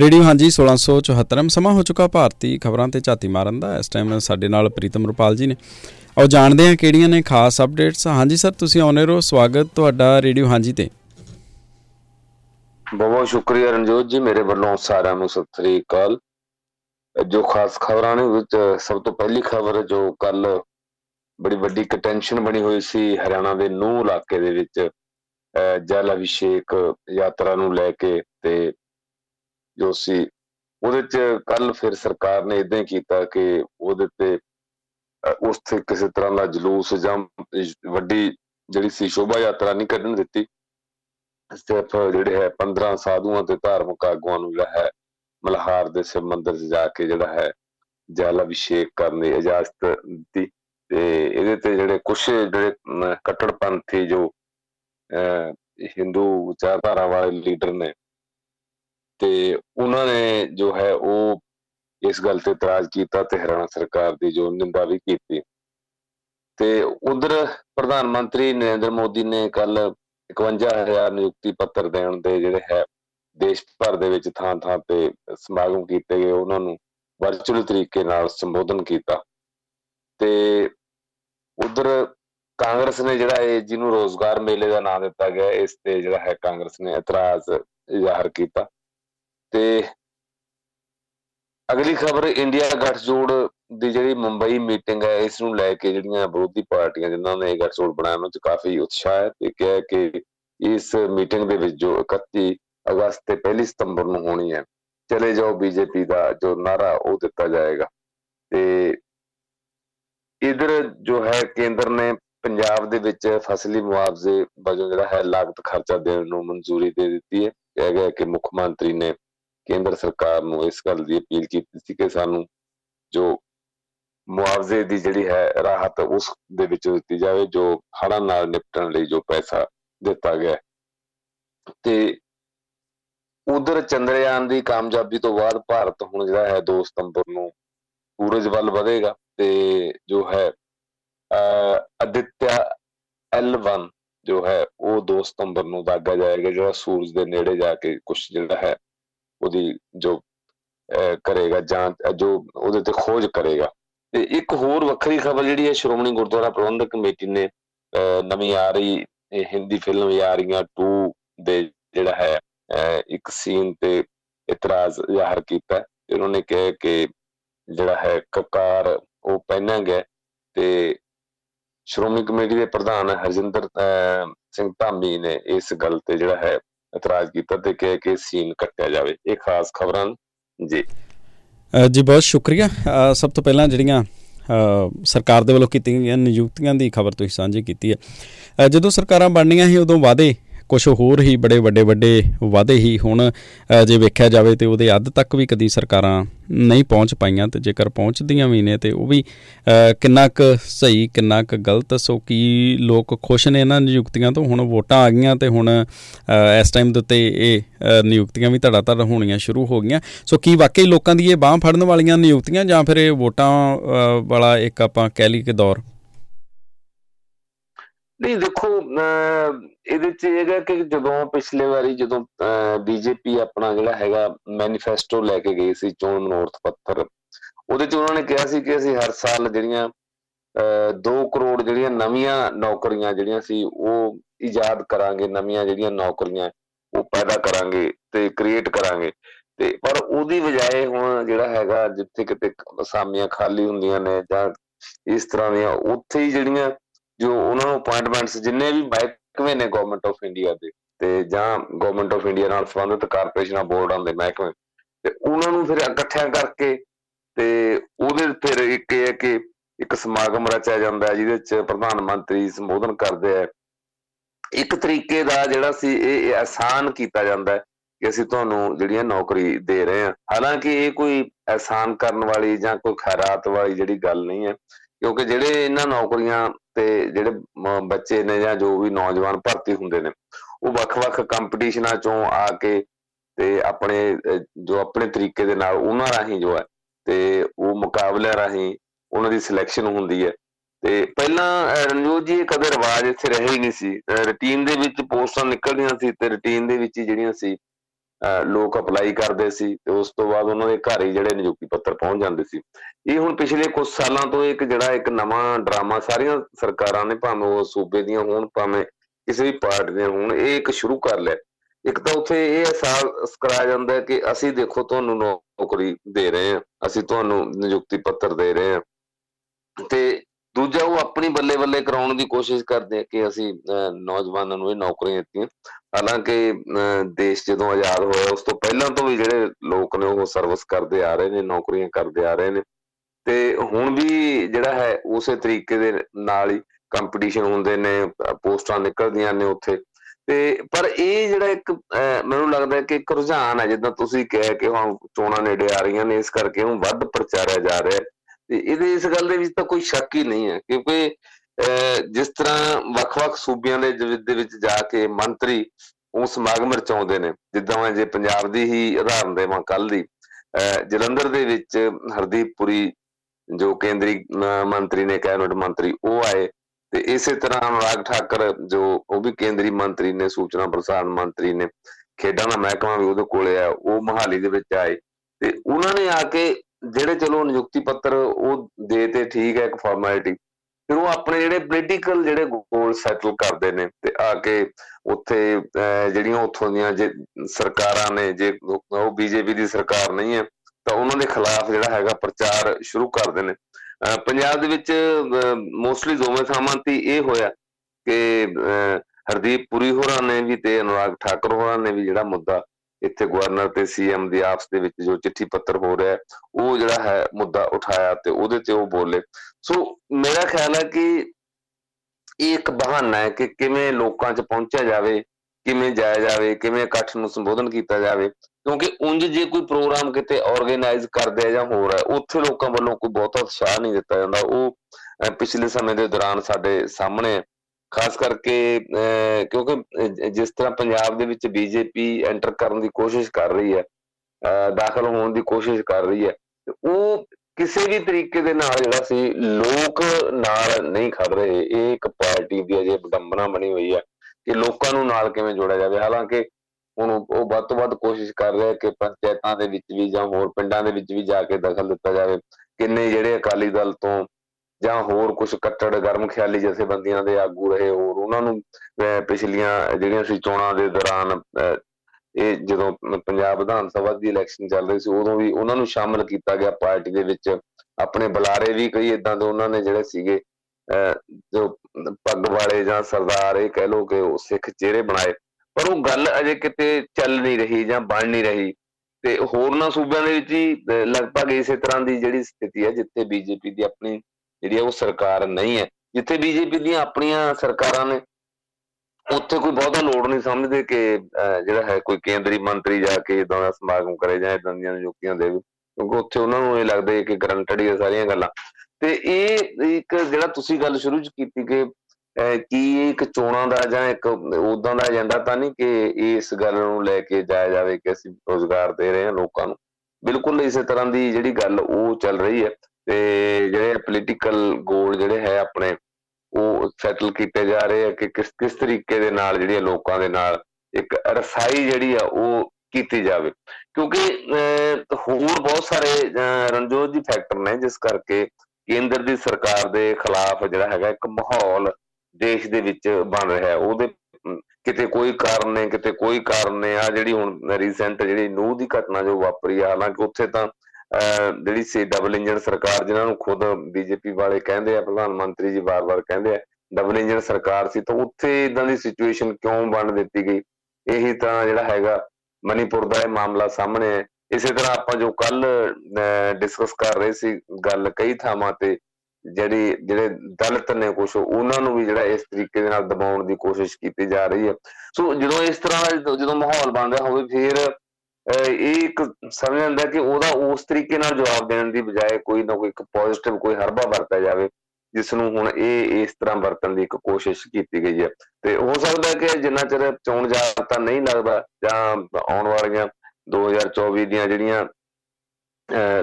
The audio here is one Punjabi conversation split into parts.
ਰੇਡੀਓ ਹਾਂਜੀ 1674 ਸਮਾਂ ਹੋ ਚੁੱਕਾ ਭਾਰਤੀ ਖਬਰਾਂ ਤੇ ਝਾਤੀ ਮਾਰਨ ਦਾ, ਇਸ ਟਾਈਮ ਸਾਡੇ ਨਾਲ ਪ੍ਰੀਤਮ ਰੁਪਾਲ ਜੀ ਨੇ। ਆਓ ਜਾਣਦੇ ਹਾਂ ਕਿਹੜੀਆਂ ਨੇ ਖਾਸ ਅਪਡੇਟਸ ਹਾਂਜੀ ਸਰ, ਤੁਸੀਂ ਆਉਨੇ ਰਹੋ, ਸਵਾਗਤ ਤੁਹਾਡਾ ਰੇਡੀਓ ਹਾਂਜੀ ਤੇ। ਬਹੁਤ ਬਹੁਤ ਸ਼ੁਕਰੀਆ ਰਣਜੋਤ ਜੀ, ਮੇਰੇ ਵੱਲੋਂ ਸਾਰਿਆਂ ਨੂੰ ਸਤਿ ਸ੍ਰੀ ਅਕਾਲ। ਜੋ ਖਾਸ ਖਬਰਾਂ ਨੇ, ਵਿੱਚ ਸਭ ਤੋਂ ਪਹਿਲੀ ਖਬਰ ਜੋ ਕੱਲ ਬੜੀ ਵੱਡੀ ਕਟੈਂਸ਼ਨ ਬਣੀ ਹੋਈ ਸੀ, ਹਰਿਆਣਾ ਦੇ ਨੂਹ ਇਲਾਕੇ ਦੇ ਵਿੱਚ ਜਲ ਅਭਿਸ਼ੇਕ ਯਾਤਰਾ ਨੂੰ ਲੈ ਕੇ ਤੇ ਜੋ ਸੀ ਉਹਦੇ ਚ ਕੱਲ ਫਿਰ ਸਰਕਾਰ ਨੇ ਇਦਾਂ ਕੀਤਾ ਕਿ ਉਹਦੇ ਤੇ ਉਸ ਤੇ ਕਿਸੇ ਤਰ੍ਹਾਂ ਦਾ ਜਲੂਸ ਜਾਂ ਵੱਡੀ ਜਿਹੜੀ ਸੀ ਸ਼ੋਭਾ ਯਾਤਰਾ ਨਹੀਂ ਕੱਢਣ ਦਿੱਤੀ। ਸਿਰਫ ਜਿਹੜੇ ਹੈ 15 ਸਾਧੂਆਂ ਤੇ ਧਾਰਮਿਕ ਆਗੂਆਂ ਨੂੰ ਜਿਹੜਾ ਹੈ, ਮਲਹਾਰ ਦੇ ਸਿਵ ਮੰਦਿਰ 'ਚ ਜਾ ਕੇ ਜਿਹੜਾ ਹੈ, ਜਲ ਅਭਿਸ਼ੇਕ ਕਰਨ ਦੀ ਇਜਾਜ਼ਤ ਦਿੱਤੀ। ਤੇ ਇਹਦੇ ਤੇ ਜਿਹੜੇ ਕੁਝ ਜਿਹੜੇ ਕੱਟੜਪੰਥੀ ਜੋ ਹਿੰਦੂ ਵਿਚਾਰਧਾਰਾ ਵਾਲੇ ਲੀਡਰ ਨੇ ਤੇ ਉਹਨਾਂ ਨੇ ਜੋ ਹੈ ਉਹ ਇਸ ਗੱਲ ਤੇ ਇਤਰਾਜ਼ ਕੀਤਾ ਤੇ ਹਰਿਆਣਾ ਸਰਕਾਰ ਦੀ ਜੋ ਨਿੰਦਾ ਵੀ ਕੀਤੀ। ਤੇ ਉਧਰ ਪ੍ਰਧਾਨ ਮੰਤਰੀ ਨਰਿੰਦਰ ਮੋਦੀ ਨੇ ਕੱਲ 51000 ਨਿਯੁਕਤੀ ਪੱਤਰ ਦੇਣ ਦੇ ਜਿਹੜੇ ਹੈ, ਦੇਸ਼ ਭਰ ਦੇ ਵਿੱਚ ਥਾਂ ਥਾਂ ਤੇ ਸਮਾਗਮ ਕੀਤੇ ਗਏ, ਉਹਨਾਂ ਨੂੰ ਵਰਚੁਅਲ ਤਰੀਕੇ ਨਾਲ ਸੰਬੋਧਨ ਕੀਤਾ। ਤੇ ਉਧਰ ਕਾਂਗਰਸ ਨੇ ਜਿਹੜਾ ਇਹ ਜਿਹਨੂੰ ਰੋਜ਼ਗਾਰ ਮੇਲੇ ਦਾ ਨਾਮ ਦਿੱਤਾ ਗਿਆ, ਇਸ ਤੇ ਜਿਹੜਾ ਹੈ ਕਾਂਗਰਸ ਨੇ ਇਤਰਾਜ਼ ਜ਼ਾਹਰ ਕੀਤਾ। ਤੇ ਅਗਲੀ ਖਬਰ, ਇੰਡੀਆ ਗੱਠਜੋੜ ਦੀ ਜਿਹੜੀ ਮੁੰਬਈ ਮੀਟਿੰਗ ਹੈ, ਇਸ ਨੂੰ ਲੈ ਕੇ ਜਿਹੜੀਆਂ ਵਿਰੋਧੀ ਪਾਰਟੀਆਂ ਜਿਨ੍ਹਾਂ ਨੇ ਇਹ ਗੱਠਜੋੜ ਬਣਾਇਆ ਉਹਨਾਂ 'ਚ ਕਾਫੀ ਉਤਸ਼ਾਹ ਹੈ। ਤੇ ਕਿਹਾ ਕਿ ਇਸ ਮੀਟਿੰਗ ਦੇ ਵਿੱਚ ਜੋ 31 ਅਗਸਤ ਤੇ 1 ਸਤੰਬਰ ਨੂੰ ਹੋਣੀ ਹੈ, ਚਲੇ ਜਾਓ ਬੀਜੇਪੀ ਦਾ ਜੋ ਨਾਰਾ ਉਹ ਦਿੱਤਾ ਜਾਏਗਾ। ਤੇ ਇਧਰ ਜੋ ਹੈ, ਕੇਂਦਰ ਨੇ ਪੰਜਾਬ ਦੇ ਵਿੱਚ ਫਸਲੀ ਮੁਆਵਜ਼ੇ ਵਜੋਂ ਜਿਹੜਾ ਹੈ, ਲਾਗਤ ਖਰਚਾ ਦੇਣ ਨੂੰ ਮਨਜ਼ੂਰੀ ਦੇ ਦਿੱਤੀ ਹੈ। ਕਿਹਾ ਗਿਆ ਕਿ ਮੁੱਖ ਮੰਤਰੀ ਨੇ ਕੇਂਦਰ ਸਰਕਾਰ ਨੂੰ ਇਸ ਗੱਲ ਦੀ ਅਪੀਲ ਕੀਤੀ ਸੀ ਕਿ ਸਾਨੂੰ ਜੋ ਮੁਆਵਜ਼ੇ ਦੀ ਜਿਹੜੀ ਹੈ ਰਾਹਤ ਉਸ ਦੇ ਵਿੱਚ ਦਿੱਤੀ ਜਾਵੇ ਜੋ ਹੜ੍ਹਾਂ ਨਾਲ ਨਿਪਟਣ ਲਈ ਜੋ ਪੈਸਾ ਦਿੱਤਾ ਗਿਆ ਤੇ ਉਧਰ ਚੰਦਰਯਾਨ ਦੀ ਕਾਮਯਾਬੀ ਤੋਂ ਬਾਅਦ ਭਾਰਤ ਹੁਣ ਜਿਹੜਾ ਹੈ 2 ਸਤੰਬਰ ਨੂੰ ਸੂਰਜ ਵੱਲ ਵਧੇਗਾ ਤੇ ਜੋ ਹੈ ਅਦਿੱਤਿਆ L1 ਜੋ ਹੈ ਉਹ 2 ਸਤੰਬਰ ਨੂੰ ਦਾਗਾ ਜਾਏਗਾ ਜਿਹੜਾ ਸੂਰਜ ਦੇ ਨੇੜੇ ਜਾ ਕੇ ਕੁਝ ਜਿਹੜਾ ਹੈ ਉਹਦੀ ਜੋ ਕਰੇਗਾ ਜਾਂ ਜੋ ਉਹਦੇ ਤੇ ਖੋਜ ਕਰੇਗਾ। ਤੇ ਇੱਕ ਹੋਰ ਵੱਖਰੀ ਖਬਰ ਜਿਹੜੀ ਹੈ, ਸ਼੍ਰੋਮਣੀ ਗੁਰਦੁਆਰਾ ਪ੍ਰਬੰਧਕ ਕਮੇਟੀ ਨੇ ਨਵੀਂ ਆ ਰਹੀ ਹਿੰਦੀ ਫਿਲਮ ਯਾਰੀਆਂ 2 ਦੇ ਜਿਹੜਾ ਹੈ ਇੱਕ ਸੀਨ ਤੇ ਇਤਰਾਜ਼ ਜ਼ਾਹਰ ਕੀਤਾ ਤੇ ਉਹਨਾਂ ਨੇ ਕਿਹਾ ਕਿ ਜਿਹੜਾ ਹੈ, ਕਕਾਰ ਉਹ ਪਹਿਨਾ ਗਿਆ ਤੇ ਸ਼੍ਰੋਮਣੀ ਕਮੇਟੀ ਦੇ ਪ੍ਰਧਾਨ ਹਰਜਿੰਦਰ ਸਿੰਘ ਧਾਮੀ ਨੇ ਇਸ ਗੱਲ ਤੇ ਜਿਹੜਾ ਹੈ ਇਤਰਾਜ਼ ਕੀਤਾ ਤੇ ਕਿਹਾ ਕਿ ਸੀਨ ਕੱਟਿਆ ਜਾਵੇ। ਇਹ ਖਾਸ ਖਬਰਾਂ ਜੀ। ਜੀ, ਬਹੁਤ ਸ਼ੁਕਰੀਆ। ਸਭ ਤੋਂ ਪਹਿਲਾਂ ਜਿਹੜੀਆਂ ਸਰਕਾਰ ਦੇ ਵੱਲੋਂ ਕੀਤੀਆਂ ਗਈਆਂ ਨਿਯੁਕਤੀਆਂ ਦੀ ਖਬਰ ਤੁਸੀਂ ਸਾਂਝੀ ਕੀਤੀ ਹੈ। ਜਦੋਂ ਸਰਕਾਰਾਂ ਬਣਨੀਆਂ ਸੀ, ਉਦੋਂ ਵਾਅਦੇ ਕੁਝ ਹੋਰ ਹੀ ਬੜੇ ਵੱਡੇ ਵੱਡੇ ਵਾਅਦੇ ਹੀ ਹੁਣ ਜੇ ਵੇਖਿਆ ਜਾਵੇ ਤੇ ਉਹਦੇ ਅੱਧ ਤੱਕ ਵੀ ਕਦੀ ਸਰਕਾਰਾਂ ਨਹੀਂ ਪਹੁੰਚ ਪਾਈਆਂ ਤੇ ਜੇਕਰ ਪਹੁੰਚਦੀਆਂ ਵੀ ਨੇ ਤੇ ਉਹ ਵੀ ਕਿੰਨਾ ਕੁ ਸਹੀ, ਕਿੰਨਾ ਕੁ ਗਲਤ, ਸੋ ਕੀ ਲੋਕ ਖੁਸ਼ ਨੇ ਇਹਨਾਂ ਨਿਯੁਕਤੀਆਂ ਤੋਂ? ਹੁਣ ਵੋਟਾਂ ਆ ਗਈਆਂ ਤੇ ਹੁਣ ਇਸ ਟਾਈਮ ਦੇ ਉੱਤੇ ਇਹ ਨਿਯੁਕਤੀਆਂ ਵੀ ਧੜਾ ਧੜ ਹੋਣੀਆਂ ਸ਼ੁਰੂ ਹੋ ਗਈਆਂ। ਸੋ ਕੀ ਵਾਕਈ ਲੋਕਾਂ ਦੀ ਇਹ ਬਾਹ ਫੜਨ ਵਾਲੀਆਂ ਨਿਯੁਕਤੀਆਂ ਜਾਂ ਫਿਰ ਇਹ ਵੋਟਾਂ ਵਾਲਾ ਇੱਕ ਆਪਾਂ ਕਹਿ ਲਈ ਕਿ ਦੌਰ? ਨਹੀਂ, ਦੇਖੋ ਇਹਦੇ ਚ ਇਹ ਹੈ ਕਿ ਜਦੋਂ ਪਿਛਲੇ ਵਾਰੀ ਜਦੋਂ ਬੀਜੇਪੀ ਆਪਣਾ ਜਿਹੜਾ ਹੈਗਾ ਮੈਨੀਫੈਸਟੋ ਲੈ ਕੇ ਗਈ ਸੀ ਚੋਣ ਮਨੋਰਥ ਪੱਤਰ, ਉਹਦੇ ਚ ਉਹਨਾਂ ਨੇ ਕਿਹਾ ਸੀ ਕਿ ਅਸੀਂ ਹਰ ਸਾਲ ਜਿਹੜੀਆਂ 2 ਕਰੋੜ ਜਿਹੜੀਆਂ ਨਵੀਆਂ ਨੌਕਰੀਆਂ ਜਿਹੜੀਆਂ ਸੀ, ਉਹ ਇਜਾਦ ਕਰਾਂਗੇ, ਨਵੀਆਂ ਜਿਹੜੀਆਂ ਨੌਕਰੀਆਂ, ਉਹ ਪੈਦਾ ਕਰਾਂਗੇ ਤੇ ਕ੍ਰੀਏਟ ਕਰਾਂਗੇ। ਤੇ ਪਰ ਉਹਦੀ ਬਜਾਏ ਹੁਣ ਜਿਹੜਾ ਹੈਗਾ, ਜਿੱਥੇ ਕਿਤੇ ਅਸਾਮੀਆਂ ਖਾਲੀ ਹੁੰਦੀਆਂ ਨੇ ਜਾਂ ਇਸ ਤਰ੍ਹਾਂ ਦੀਆਂ, ਉੱਥੇ ਹੀ ਜਿਹੜੀਆਂ ਜੋ ਉਹਨਾਂ ਨੂੰ ਅਪਾਇੰਟਮੈਂਟਸ ਜਿੰਨੇ ਵੀ ਮਹਿਕਮੇ ਨੇ ਗਵਰਨਮੈਂਟ ਆਫ ਇੰਡੀਆ ਦੇ ਤੇ ਜਾਂ ਗਵਰਨਮੈਂਟ ਆਫ ਇੰਡੀਆ ਨਾਲ ਸੰਬੰਧਿਤ ਕਾਰਪੋਰੇਸ਼ਨਾਂ ਬੋਰਡਾਂ ਦੇ ਮਹਿਕਮੇ, ਤੇ ਉਹਨਾਂ ਨੂੰ ਫਿਰ ਇਕੱਠਿਆਂ ਕਰਕੇ ਤੇ ਉਹਦੇ ਫਿਰ ਇੱਕ ਇਹ ਹੈ ਕਿ ਇੱਕ ਸਮਾਗਮ ਰਚਿਆ ਜਾਂਦਾ ਜਿਹਦੇ ਵਿੱਚ ਪ੍ਰਧਾਨ ਮੰਤਰੀ ਸੰਬੋਧਨ ਕਰਦੇ ਆ ਇੱਕ ਤਰੀਕੇ ਦਾ ਜਿਹੜਾ ਸੀ ਇਹ ਆਸਾਨ ਕੀਤਾ ਜਾਂਦਾ ਹੈ ਕਿ ਅਸੀਂ ਤੁਹਾਨੂੰ ਜਿਹੜੀਆਂ ਨੌਕਰੀ ਦੇ ਰਹੇ ਹਾਂ। ਹਾਲਾਂਕਿ ਇਹ ਕੋਈ ਆਸਾਨ ਕਰਨ ਵਾਲੀ ਜਾਂ ਕੋਈ ਖੈਰਾਤ ਵਾਲੀ ਜਿਹੜੀ ਗੱਲ ਨਹੀਂ ਹੈ, ਕਿਉਂਕਿ ਜਿਹੜੇ ਇਹਨਾਂ ਨੌਕਰੀਆਂ ਤੇ ਜਿਹੜੇ ਬੱਚੇ ਨੇ ਜਾਂ ਜੋ ਵੀ ਨੌਜਵਾਨ ਭਰਤੀ ਹੁੰਦੇ ਨੇ, ਉਹ ਵੱਖ-ਵੱਖ ਕੰਪੀਟੀਸ਼ਨਾਂ ਚੋਂ ਆ ਕੇ ਤੇ ਆਪਣੇ ਜੋ ਆਪਣੇ ਤਰੀਕੇ ਦੇ ਨਾਲ ਉਹਨਾਂ ਰਾਹੀਂ ਜੋ ਹੈ, ਤੇ ਉਹ ਮੁਕਾਬਲੇ ਰਾਹੀਂ ਉਹਨਾਂ ਦੀ ਸਿਲੈਕਸ਼ਨ ਹੁੰਦੀ ਹੈ। ਤੇ ਪਹਿਲਾਂ ਰਣਜੋਤ ਜੀ ਕਦੇ ਰਿਵਾਜ ਇੱਥੇ ਰਹੇ ਹੀ ਨਹੀਂ ਸੀ। ਰੁਟੀਨ ਦੇ ਵਿੱਚ ਪੋਸਟਾਂ ਨਿਕਲਦੀਆਂ ਸੀ ਤੇ ਰੁਟੀਨ ਦੇ ਵਿੱਚ ਹੀ ਜਿਹੜੀਆਂ ਸੀ ਲੋਕ ਅਪਲਾਈ ਕਰਦੇ ਸੀ ਤੇ ਉਸ ਤੋਂ ਬਾਅਦ ਉਹਨਾਂ ਦੇ ਘਰ ਹੀ ਜਿਹੜੇ ਨਿਯੁਕਤੀ ਪੱਤਰ ਪਹੁੰਚ ਜਾਂਦੇ ਸੀ। ਇਹ ਹੁਣ ਪਿਛਲੇ ਕੁਝ ਸਾਲਾਂ ਤੋਂ ਇੱਕ ਜਿਹੜਾ ਇੱਕ ਨਵਾਂ ਡਰਾਮਾ ਸਾਰੀਆਂ ਸਰਕਾਰਾਂ ਨੇ ਭਾਵੇਂ ਉਹ ਸੂਬੇ ਦੀਆਂ ਹੋਣ, ਭਾਵੇਂ ਕਿਸੇ ਵੀ ਪਾਰਟੀ ਦੀਆਂ ਹੋਣ, ਇਹ ਇੱਕ ਸ਼ੁਰੂ ਕਰ ਲਿਆ। ਇੱਕ ਤਾਂ ਉੱਥੇ ਇਹ ਅਹਿਸਾਸ ਕਰਾਇਆ ਜਾਂਦਾ ਕਿ ਅਸੀਂ ਦੇਖੋ ਤੁਹਾਨੂੰ ਨੌਕਰੀ ਦੇ ਰਹੇ ਹਾਂ, ਅਸੀਂ ਤੁਹਾਨੂੰ ਨਿਯੁਕਤੀ ਪੱਤਰ ਦੇ ਰਹੇ ਹਾਂ। ਤੇ ਦੂਜਾ ਉਹ ਆਪਣੀ ਬੱਲੇ ਬੱਲੇ ਕਰਾਉਣ ਦੀ ਕੋਸ਼ਿਸ਼ ਕਰਦੇ ਆ ਕਿ ਅਸੀਂ ਨੌਜਵਾਨਾਂ ਨੂੰ ਇਹ ਨੌਕਰੀਆਂ ਦਿੱਤੀਆਂ। ਹਾਲਾਂਕਿ ਦੇਸ਼ ਜਦੋਂ ਆਜ਼ਾਦ ਹੋਇਆ, ਉਸ ਤੋਂ ਪਹਿਲਾਂ ਤੋਂ ਵੀ ਜਿਹੜੇ ਲੋਕ ਨੇ ਉਹ ਸਰਵਿਸ ਕਰਦੇ ਆ ਰਹੇ ਨੇ, ਨੌਕਰੀਆਂ ਕਰਦੇ ਆ ਰਹੇ ਨੇ। ਤੇ ਹੁਣ ਵੀ ਜਿਹੜਾ ਹੈ, ਉਸੇ ਤਰੀਕੇ ਦੇ ਨਾਲ ਹੀ ਕੰਪੀਟੀਸ਼ਨ ਹੁੰਦੇ ਨੇ, ਪੋਸਟਾਂ ਨਿਕਲਦੀਆਂ ਨੇ ਉੱਥੇ। ਤੇ ਪਰ ਇਹ ਜਿਹੜਾ ਇੱਕ ਮੈਨੂੰ ਲੱਗਦਾ ਕਿ ਇੱਕ ਰੁਝਾਨ ਹੈ, ਜਿੱਦਾਂ ਤੁਸੀਂ ਕਹਿ ਕਿ ਹੁਣ ਚੋਣਾਂ ਨੇੜੇ ਆ ਰਹੀਆਂ ਨੇ, ਇਸ ਕਰਕੇ ਉਹ ਵੱਧ ਪ੍ਰਚਾਰਿਆ ਜਾ ਰਿਹਾ ਤੇ ਇਹਦੇ ਇਸ ਗੱਲ ਦੇ ਵਿੱਚ ਤਾਂ ਕੋਈ ਸ਼ੱਕ ਹੀ ਨਹੀਂ ਹੈ ਕਿਉਂਕਿ ਜਿਸ ਤਰ੍ਹਾਂ ਵੱਖ-ਵੱਖ ਸੂਬਿਆਂ ਦੇ ਦੇ ਵਿੱਚ ਜਾ ਕੇ ਮੰਤਰੀ ਉਹ ਸਮਾਗਮ ਰਚਾਉਂਦੇ ਨੇ, ਜਿੱਦਾਂ ਜੇ ਪੰਜਾਬ ਦੀ ਹੀ ਉਦਾਹਰਨ ਦੇਵਾਂ ਕੱਲ ਦੀ ਜਲੰਧਰ ਦੇ ਵਿੱਚ ਹਰਦੀਪ ਪੁਰੀ ਜੋ ਕੇਂਦਰੀ ਮੰਤਰੀ ਨੇ ਕੈਬਨਿਟ ਮੰਤਰੀ ਉਹ ਆਏ ਤੇ ਇਸੇ ਤਰ੍ਹਾਂ ਅਨੁਰਾਗ ਠਾਕਰ ਜੋ ਉਹ ਵੀ ਕੇਂਦਰੀ ਮੰਤਰੀ ਨੇ, ਸੂਚਨਾ ਪ੍ਰਸਾਰਣ ਮੰਤਰੀ ਨੇ, ਖੇਡਾਂ ਦਾ ਮਹਿਕਮਾ ਵੀ ਉਹਦੇ ਕੋਲੇ ਆ, ਉਹ ਮਹਾਲੀ ਦੇ ਵਿੱਚ ਆਏ ਤੇ ਉਹਨਾਂ ਨੇ ਆ ਕੇ ਜਿਹੜੇ ਚਲੋ ਨਿਯੁਕਤੀ ਪੱਤਰ ਉਹ ਦੇ ਤੇ ਠੀਕ ਹੈ ਇੱਕ ਫਾਰਮੈਲਿਟੀ ਫਿਰ ਉਹ ਆਪਣੇ ਜਿਹੜੇ ਪੋਲੀਟੀਕਲ ਜਿਹੜੇ ਗੋਲ ਸੈਟਲ ਕਰਦੇ ਨੇ ਤੇ ਆ ਕੇ ਉੱਥੇ ਜਿਹੜੀਆਂ ਉੱਥੋਂ ਦੀਆਂ ਜੇ ਸਰਕਾਰਾਂ ਨੇ, ਜੇ ਉਹ ਬੀਜੇਪੀ ਦੀ ਸਰਕਾਰ ਨਹੀਂ ਹੈ, ਤਾਂ ਉਹਨਾਂ ਦੇ ਖਿਲਾਫ ਜਿਹੜਾ ਹੈਗਾ ਪ੍ਰਚਾਰ ਸ਼ੁਰੂ ਕਰਦੇ ਨੇ। ਪੰਜਾਬ ਦੇ ਵਿੱਚ ਮੋਸਟਲੀ ਦੋਵੇਂ ਥਾਵਾਂ ਤੇ ਇਹ ਹੋਇਆ ਕਿ ਹਰਦੀਪ ਪੁਰੀ ਹੋਰਾਂ ਨੇ ਵੀ ਤੇ ਅਨੁਰਾਗ ਠਾਕਰ ਹੋਰਾਂ ਨੇ ਵੀ ਜਿਹੜਾ ਮੁੱਦਾ ਇੱਥੇ ਗਵਰਨਰ ਤੇ ਸੀਐਮ ਦੀ ਆਪਸ ਦੇ ਵਿੱਚ ਜੋ ਚਿੱਠੀ ਪੱਤਰ ਹੋ ਰਿਹਾ ਉਹ ਜਿਹੜਾ ਹੈ ਮੁੱਦਾ ਉਠਾਇਆ ਤੇ ਉਹਦੇ ਤੇ ਉਹ ਬੋਲੇ। ਸੋ ਮੇਰਾ ਖਿਆਲ ਹੈ ਕਿ ਇਹ ਇੱਕ ਬਹਾਨਾ ਹੈ ਕਿ ਕਿਵੇਂ ਲੋਕਾਂ 'ਚ ਪਹੁੰਚਿਆ ਜਾਵੇ, ਕਿਵੇਂ ਜਾਇਆ ਜਾਵੇ, ਕਿਵੇਂ ਇਕੱਠ ਨੂੰ ਸੰਬੋਧਨ ਕੀਤਾ ਜਾਵੇ। ਕਿਉਂਕਿ ਉਂਝ ਜੇ ਕੋਈ ਪ੍ਰੋਗਰਾਮ ਕਿਤੇ ਆਰਗੇਨਾਈਜ਼ ਕਰਦੇ ਆ ਜਾਂ ਹੋਰ ਹੈ, ਉੱਥੇ ਲੋਕਾਂ ਵੱਲੋਂ ਕੋਈ ਬਹੁਤਾ ਉਤਸ਼ਾਹ ਨਹੀਂ ਦਿੱਤਾ ਜਾਂਦਾ। ਉਹ ਪਿਛਲੇ ਸਮੇਂ ਦੇ ਦੌਰਾਨ ਸਾਡੇ ਸਾਹਮਣੇ ਖਾਸ ਕਰਕੇ ਕਿਉਂਕਿ ਜਿਸ ਤਰ੍ਹਾਂ ਪੰਜਾਬ ਦੇ ਵਿੱਚ ਬੀਜੇਪੀ ਐਂਟਰ ਕਰਨ ਦੀ ਕੋਸ਼ਿਸ਼ ਕਰ ਰਹੀ ਹੈ ਦਾਖਲ ਹੋਣ ਦੀ ਕੋਸ਼ਿਸ਼ ਕਰ ਰਹੀ ਹੈ ਉਹ ਕਿਸੇ ਵੀ ਤਰੀਕੇ ਦੇ ਨਾਲ ਜਿਹੜਾ ਸੀ, ਲੋਕ ਨਾਲ ਨਹੀਂ ਖੜ ਰਹੇ। ਇਹ ਇੱਕ ਪਾਰਟੀ ਦੀ ਅਜੇ ਬਡੰਬਨਾ ਬਣੀ ਹੋਈ ਹੈ ਕਿ ਲੋਕਾਂ ਨੂੰ ਨਾਲ ਕਿਵੇਂ ਜੋੜਿਆ ਜਾਵੇ। ਹਾਲਾਂਕਿ ਹੁਣ ਉਹ ਵੱਧ ਤੋਂ ਵੱਧ ਕੋਸ਼ਿਸ਼ ਕਰ ਰਿਹਾ ਕਿ ਪੰਚਾਇਤਾਂ ਦੇ ਵਿੱਚ ਵੀ ਜਾਂ ਹੋਰ ਪਿੰਡਾਂ ਦੇ ਵਿੱਚ ਵੀ ਜਾ ਕੇ ਦਖਲ ਦਿੱਤਾ ਜਾਵੇ। ਕਿੰਨੇ ਜਿਹੜੇ ਅਕਾਲੀ ਦਲ ਤੋਂ ਜਾਂ ਹੋਰ ਕੁਝ ਕੱਟੜ ਗਰਮ ਖਿਆਲੀ ਜਥੇਬੰਦੀਆਂ ਦੇ ਆਗੂ ਰਹੇ ਹੋਰ, ਉਹਨਾਂ ਨੂੰ ਪਿਛਲੀਆਂ ਜਿਹੜੀਆਂ ਸੀ ਚੋਣਾਂ ਦੇ ਦੌਰਾਨ ਇਹ ਜਦੋਂ ਪੰਜਾਬ ਵਿਧਾਨ ਸਭਾ ਦੀ ਇਲੈਕਸ਼ਨ ਚੱਲ ਰਹੀ ਸੀ, ਉਦੋਂ ਵੀ ਉਹਨਾਂ ਨੂੰ ਸ਼ਾਮਲ ਕੀਤਾ ਗਿਆ ਪਾਰਟੀ ਦੇ ਵਿੱਚ। ਆਪਣੇ ਬੁਲਾਰੇ ਵੀ ਕਈ ਇਦਾਂ ਦੇ ਉਹਨਾਂ ਨੇ ਜਿਹੜੇ ਸੀਗੇ ਜੋ ਪੱਗ ਵਾਲੇ ਜਾਂ ਸਰਦਾਰ, ਇਹ ਕਹਿ ਲੋ ਕਿ ਉਹ ਸਿੱਖ ਚਿਹਰੇ ਬਣਾਏ। ਪਰ ਉਹ ਗੱਲ ਅਜੇ ਕਿਤੇ ਚੱਲ ਨਹੀਂ ਰਹੀ ਜਾਂ ਬਣ ਨਹੀਂ ਰਹੀ। ਤੇ ਹੋਰਨਾਂ ਸੂਬਿਆਂ ਦੇ ਵਿੱਚ ਹੀ ਲਗਭਗ ਇਸੇ ਤਰ੍ਹਾਂ ਦੀ ਜਿਹੜੀ ਸਥਿਤੀ ਹੈ, ਜਿੱਥੇ ਬੀਜੇਪੀ ਦੀ ਆਪਣੀ ਜਿਹੜੀ ਉਹ ਸਰਕਾਰ ਨਹੀਂ ਹੈ। ਜਿੱਥੇ ਬੀਜੇਪੀ ਦੀਆਂ ਆਪਣੀਆਂ ਸਰਕਾਰਾਂ ਨੇ, ਉੱਥੇ ਕੋਈ ਬਹੁਤਾ ਲੋੜ ਨਹੀਂ ਸਮਝਦੇ ਕਿ ਜਿਹੜਾ ਹੈ ਕੋਈ ਕੇਂਦਰੀ ਮੰਤਰੀ ਜਾ ਕੇ ਇਦਾਂ ਦਾ ਸਮਾਗਮ ਕਰੇ ਜਾਂ ਇਦਾਂ ਦੀਆਂ ਨਿਯੁਕਤੀਆਂ ਦੇਵੇ ਕਿਉਂਕਿ ਉੱਥੇ ਉਹਨਾਂ ਨੂੰ ਇਹ ਲੱਗਦਾ ਹੈ ਕਿ ਗਰੰਟਡ ਹੀ ਸਾਰੀਆਂ ਗੱਲਾਂ। ਤੇ ਇਹ ਇੱਕ ਜਿਹੜਾ ਤੁਸੀਂ ਗੱਲ ਸ਼ੁਰੂ ਚ ਕੀਤੀ ਕਿ ਕੀ ਇੱਕ ਚੋਣਾਂ ਦਾ ਜਾਂ ਇੱਕ ਉਦਾਂ ਦਾ ਏਜੰਡਾ ਤਾਂ ਨਹੀਂ ਕਿ ਇਸ ਗੱਲ ਨੂੰ ਲੈ ਕੇ ਜਾਇਆ ਜਾਵੇ ਕਿ ਅਸੀਂ ਰੋਜ਼ਗਾਰ ਦੇ ਰਹੇ ਹਾਂ ਲੋਕਾਂ ਨੂੰ। ਬਿਲਕੁਲ ਇਸੇ ਤਰ੍ਹਾਂ ਦੀ ਜਿਹੜੀ ਗੱਲ ਉਹ ਚੱਲ ਰਹੀ ਹੈ। ਤੇ ਜਿਹੜੇ ਪੋਲੀਟੀਕਲ ਗੋਲ ਜਿਹੜੇ ਹੈ ਆਪਣੇ, ਉਹ ਸੈਟਲ ਕੀਤੇ ਜਾ ਰਹੇ ਆ ਕਿ ਕਿਸ ਕਿਸ ਤਰੀਕੇ ਦੇ ਨਾਲ ਜਿਹੜੀਆਂ ਲੋਕਾਂ ਦੇ ਨਾਲ ਇੱਕ ਰਸਾਈ ਜਿਹੜੀ ਆ ਉਹ ਕੀਤੀ ਜਾਵੇ। ਕਿਉਂਕਿ ਹੋਰ ਬਹੁਤ ਸਾਰੇ ਰਣਜੋਤ ਦੀ ਫੈਕਟਰ ਨੇ ਜਿਸ ਕਰਕੇ ਕੇਂਦਰ ਦੀ ਸਰਕਾਰ ਦੇ ਖਿਲਾਫ ਜਿਹੜਾ ਹੈਗਾ ਇੱਕ ਮਾਹੌਲ ਦੇਸ਼ ਦੇ ਵਿੱਚ ਬਣ ਰਿਹਾ। ਉਹਦੇ ਕਿਤੇ ਕੋਈ ਕਾਰਨ ਨੇ, ਕਿਤੇ ਕੋਈ ਕਾਰਨ ਨੇ। ਆ ਜਿਹੜੀ ਹੁਣ ਰੀਸੈਂਟ ਜਿਹੜੀ ਨੂਹ ਦੀ ਘਟਨਾ ਜੋ ਵਾਪਰੀ ਆ, ਹਾਲਾਂਕਿ ਉੱਥੇ ਤਾਂ ਜਿਹੜੀ ਸੀ ਡਬਲ ਇੰਜਨ ਸਰਕਾਰ ਜਿਨ੍ਹਾਂ ਨੂੰ ਖੁਦ ਬੀਜੇਪੀ ਵਾਲੇ ਕਹਿੰਦੇ ਆ, ਪ੍ਰਧਾਨ ਮੰਤਰੀ ਜੀ ਵਾਰ-ਵਾਰ ਕਹਿੰਦੇ ਆ ਡਬਲ ਇੰਜਨ ਸਰਕਾਰ ਸੀ, ਤਾਂ ਉੱਥੇ ਇਦਾਂ ਦੀ ਸਿਚੁਏਸ਼ਨ ਕਿਉਂ ਬਣ ਦਿੱਤੀ ਗਈ? ਇਹੀ ਤਾਂ ਜਿਹੜਾ ਹੈਗਾ ਮਨੀਪੁਰ ਦਾ ਇਹ ਮਾਮਲਾ ਸਾਹਮਣੇ ਹੈ ਇਸੇ ਤਰ੍ਹਾਂ ਆਪਾਂ ਜੋ ਕੱਲ ਡਿਸਕਸ ਕਰ ਰਹੇ ਸੀ ਗੱਲ ਕਈ ਥਾਵਾਂ ਤੇ, ਜਿਹੜੀ, ਜਿਹੜੇ ਦਲਿਤ ਨੇ ਕੁਝ ਉਹਨਾਂ ਨੂੰ ਵੀ ਜਿਹੜਾ ਇਸ ਤਰੀਕੇ ਦੇ ਨਾਲ ਦਬਾਉਣ ਦੀ ਕੋਸ਼ਿਸ਼ ਕੀਤੀ ਜਾ ਰਹੀ ਹੈ। ਸੋ ਜਦੋਂ ਇਸ ਤਰ੍ਹਾਂ ਦਾ ਜਦੋਂ ਮਾਹੌਲ ਬਣਦਾ ਹੋਵੇ, ਫਿਰ ਇਹ ਇੱਕ ਸਮਝ ਆਉਂਦਾ ਕਿ ਉਹਦਾ ਉਸ ਤਰੀਕੇ ਨਾਲ ਜਵਾਬ ਦੇਣ ਦੀ ਬਜਾਏ ਕੋਈ ਨਾ ਕੋਈ ਇੱਕ ਪੋਜ਼ਿਟਿਵ ਕੋਈ ਹਰਬਾ ਵਰਤਿਆ ਜਾਵੇ ਜਿਸ ਨੂੰ ਹੁਣ ਇਹ ਇਸ ਤਰ੍ਹਾਂ ਵਰਤਣ ਦੀ ਇੱਕ ਕੋਸ਼ਿਸ਼ ਕੀਤੀ ਗਈ ਹੈ। ਤੇ ਹੋ ਸਕਦਾ ਹੈ ਕਿ ਜਿੰਨਾ ਚਿਰ ਚੋਣ ਜਾਬਤਾ ਨਹੀਂ ਲੱਗਦਾ ਜਾਂ ਆਉਣ ਵਾਲੀਆਂ 2024 ਦੀਆਂ ਜਿਹੜੀਆਂ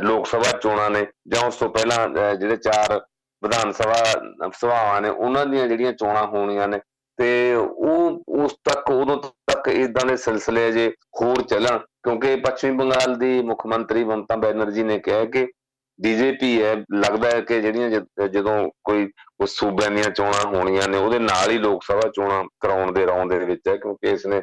ਲੋਕ ਸਭਾ ਚੋਣਾਂ ਨੇ ਜਾਂ ਉਸ ਤੋਂ ਪਹਿਲਾਂ ਜਿਹੜੇ ਚਾਰ ਵਿਧਾਨ ਸਭਾ ਸਭਾਵਾਂ ਨੇ, ਉਹਨਾਂ ਦੀਆਂ ਜਿਹੜੀਆਂ ਚੋਣਾਂ ਹੋਣੀਆਂ ਨੇ ਤੇ ਉਹ, ਉਸ ਤੱਕ, ਉਦੋਂ ਤੱਕ ਇਦਾਂ ਦੇ ਸਿਲਸਿਲੇ ਜੇ ਹੋਰ ਚੱਲਣ, ਕਿਉਂਕਿ ਪੱਛਮੀ ਬੰਗਾਲ ਦੀ ਮੁੱਖ ਮੰਤਰੀ ਮਮਤਾ ਬੈਨਰਜੀ ਨੇ ਕਿਹਾ ਕਿ ਬੀਜੇਪੀ ਹੈ, ਲੱਗਦਾ ਹੈ ਕਿ ਜਿਹੜੀਆਂ ਜਦੋਂ ਕੋਈ ਸੂਬਿਆਂ ਦੀਆਂ ਚੋਣਾਂ ਹੋਣੀਆਂ ਨੇ, ਉਹਦੇ ਨਾਲ ਹੀ ਲੋਕ ਸਭਾ ਚੋਣਾਂ ਕਰਾਉਣ ਦੇ ਰੌਂ ਦੇ ਵਿੱਚ ਹੈ, ਕਿਉਂਕਿ ਇਸ ਨੇ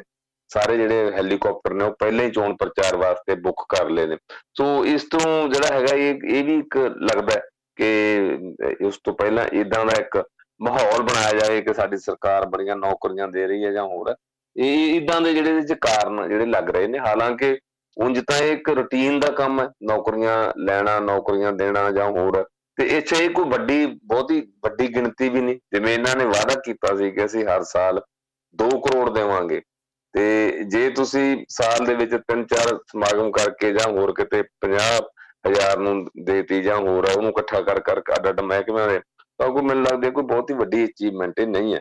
ਸਾਰੇ ਜਿਹੜੇ ਹੈਲੀਕਾਪਟਰ ਨੇ, ਉਹ ਪਹਿਲਾਂ ਹੀ ਚੋਣ ਪ੍ਰਚਾਰ ਵਾਸਤੇ ਬੁੱਕ ਕਰ ਲਏ ਨੇ। ਸੋ ਇਸ ਤੋਂ ਜਿਹੜਾ ਹੈਗਾ, ਇਹ ਇਹ ਵੀ ਇੱਕ ਲੱਗਦਾ ਕਿ ਉਸ ਤੋਂ ਪਹਿਲਾਂ ਇਦਾਂ ਦਾ ਇੱਕ ਮਾਹੌਲ ਬਣਾਇਆ ਜਾਏ ਕਿ ਸਾਡੀ ਸਰਕਾਰ ਬੜੀਆਂ ਨੌਕਰੀਆਂ ਦੇ ਰਹੀ ਹੈ ਜਾਂ ਹੋਰ। ਇਹ ਇਦਾਂ ਦੇ ਜਿਹੜੇ ਇਹਦੇ ਚ ਕਾਰਨ ਜਿਹੜੇ ਲੱਗ ਰਹੇ ਨੇ, ਹਾਲਾਂਕਿ ਉਂਝ ਤਾਂ ਇਹ ਇੱਕ ਰੁਟੀਨ ਦਾ ਕੰਮ ਹੈ, ਨੌਕਰੀਆਂ ਲੈਣਾ, ਨੌਕਰੀਆਂ ਦੇਣਾ ਜਾਂ ਹੋਰ। ਤੇ ਇਹ ਚ ਕੋਈ ਵੱਡੀ, ਬਹੁਤੀ ਵੱਡੀ ਗਿਣਤੀ ਵੀ ਨਹੀਂ। ਜਿਵੇਂ ਇਹਨਾਂ ਨੇ ਵਾਅਦਾ ਕੀਤਾ ਸੀ ਕਿ ਅਸੀਂ ਹਰ ਸਾਲ 2 ਕਰੋੜ ਦੇਵਾਂਗੇ। ਤੇ ਜੇ ਤੁਸੀਂ ਸਾਲ ਦੇ ਵਿੱਚ ਤਿੰਨ ਚਾਰ ਸਮਾਗਮ ਕਰਕੇ ਜਾਂ ਹੋਰ ਕਿਤੇ 50 ਹਜ਼ਾਰ ਨੂੰ ਦੇਤੀ ਜਾਂ ਹੋਰ, ਉਹਨੂੰ ਇਕੱਠਾ ਕਰ ਕਰ ਅੱਡ ਅੱਡ ਮਹਿਕਮਿਆਂ ਦੇ ਤਾਂ ਕੋਈ ਮੈਨੂੰ ਲੱਗਦਾ ਕੋਈ ਬਹੁਤ ਹੀ ਵੱਡੀ ਅਚੀਵਮੈਂਟ ਇਹ ਨਹੀਂ ਹੈ।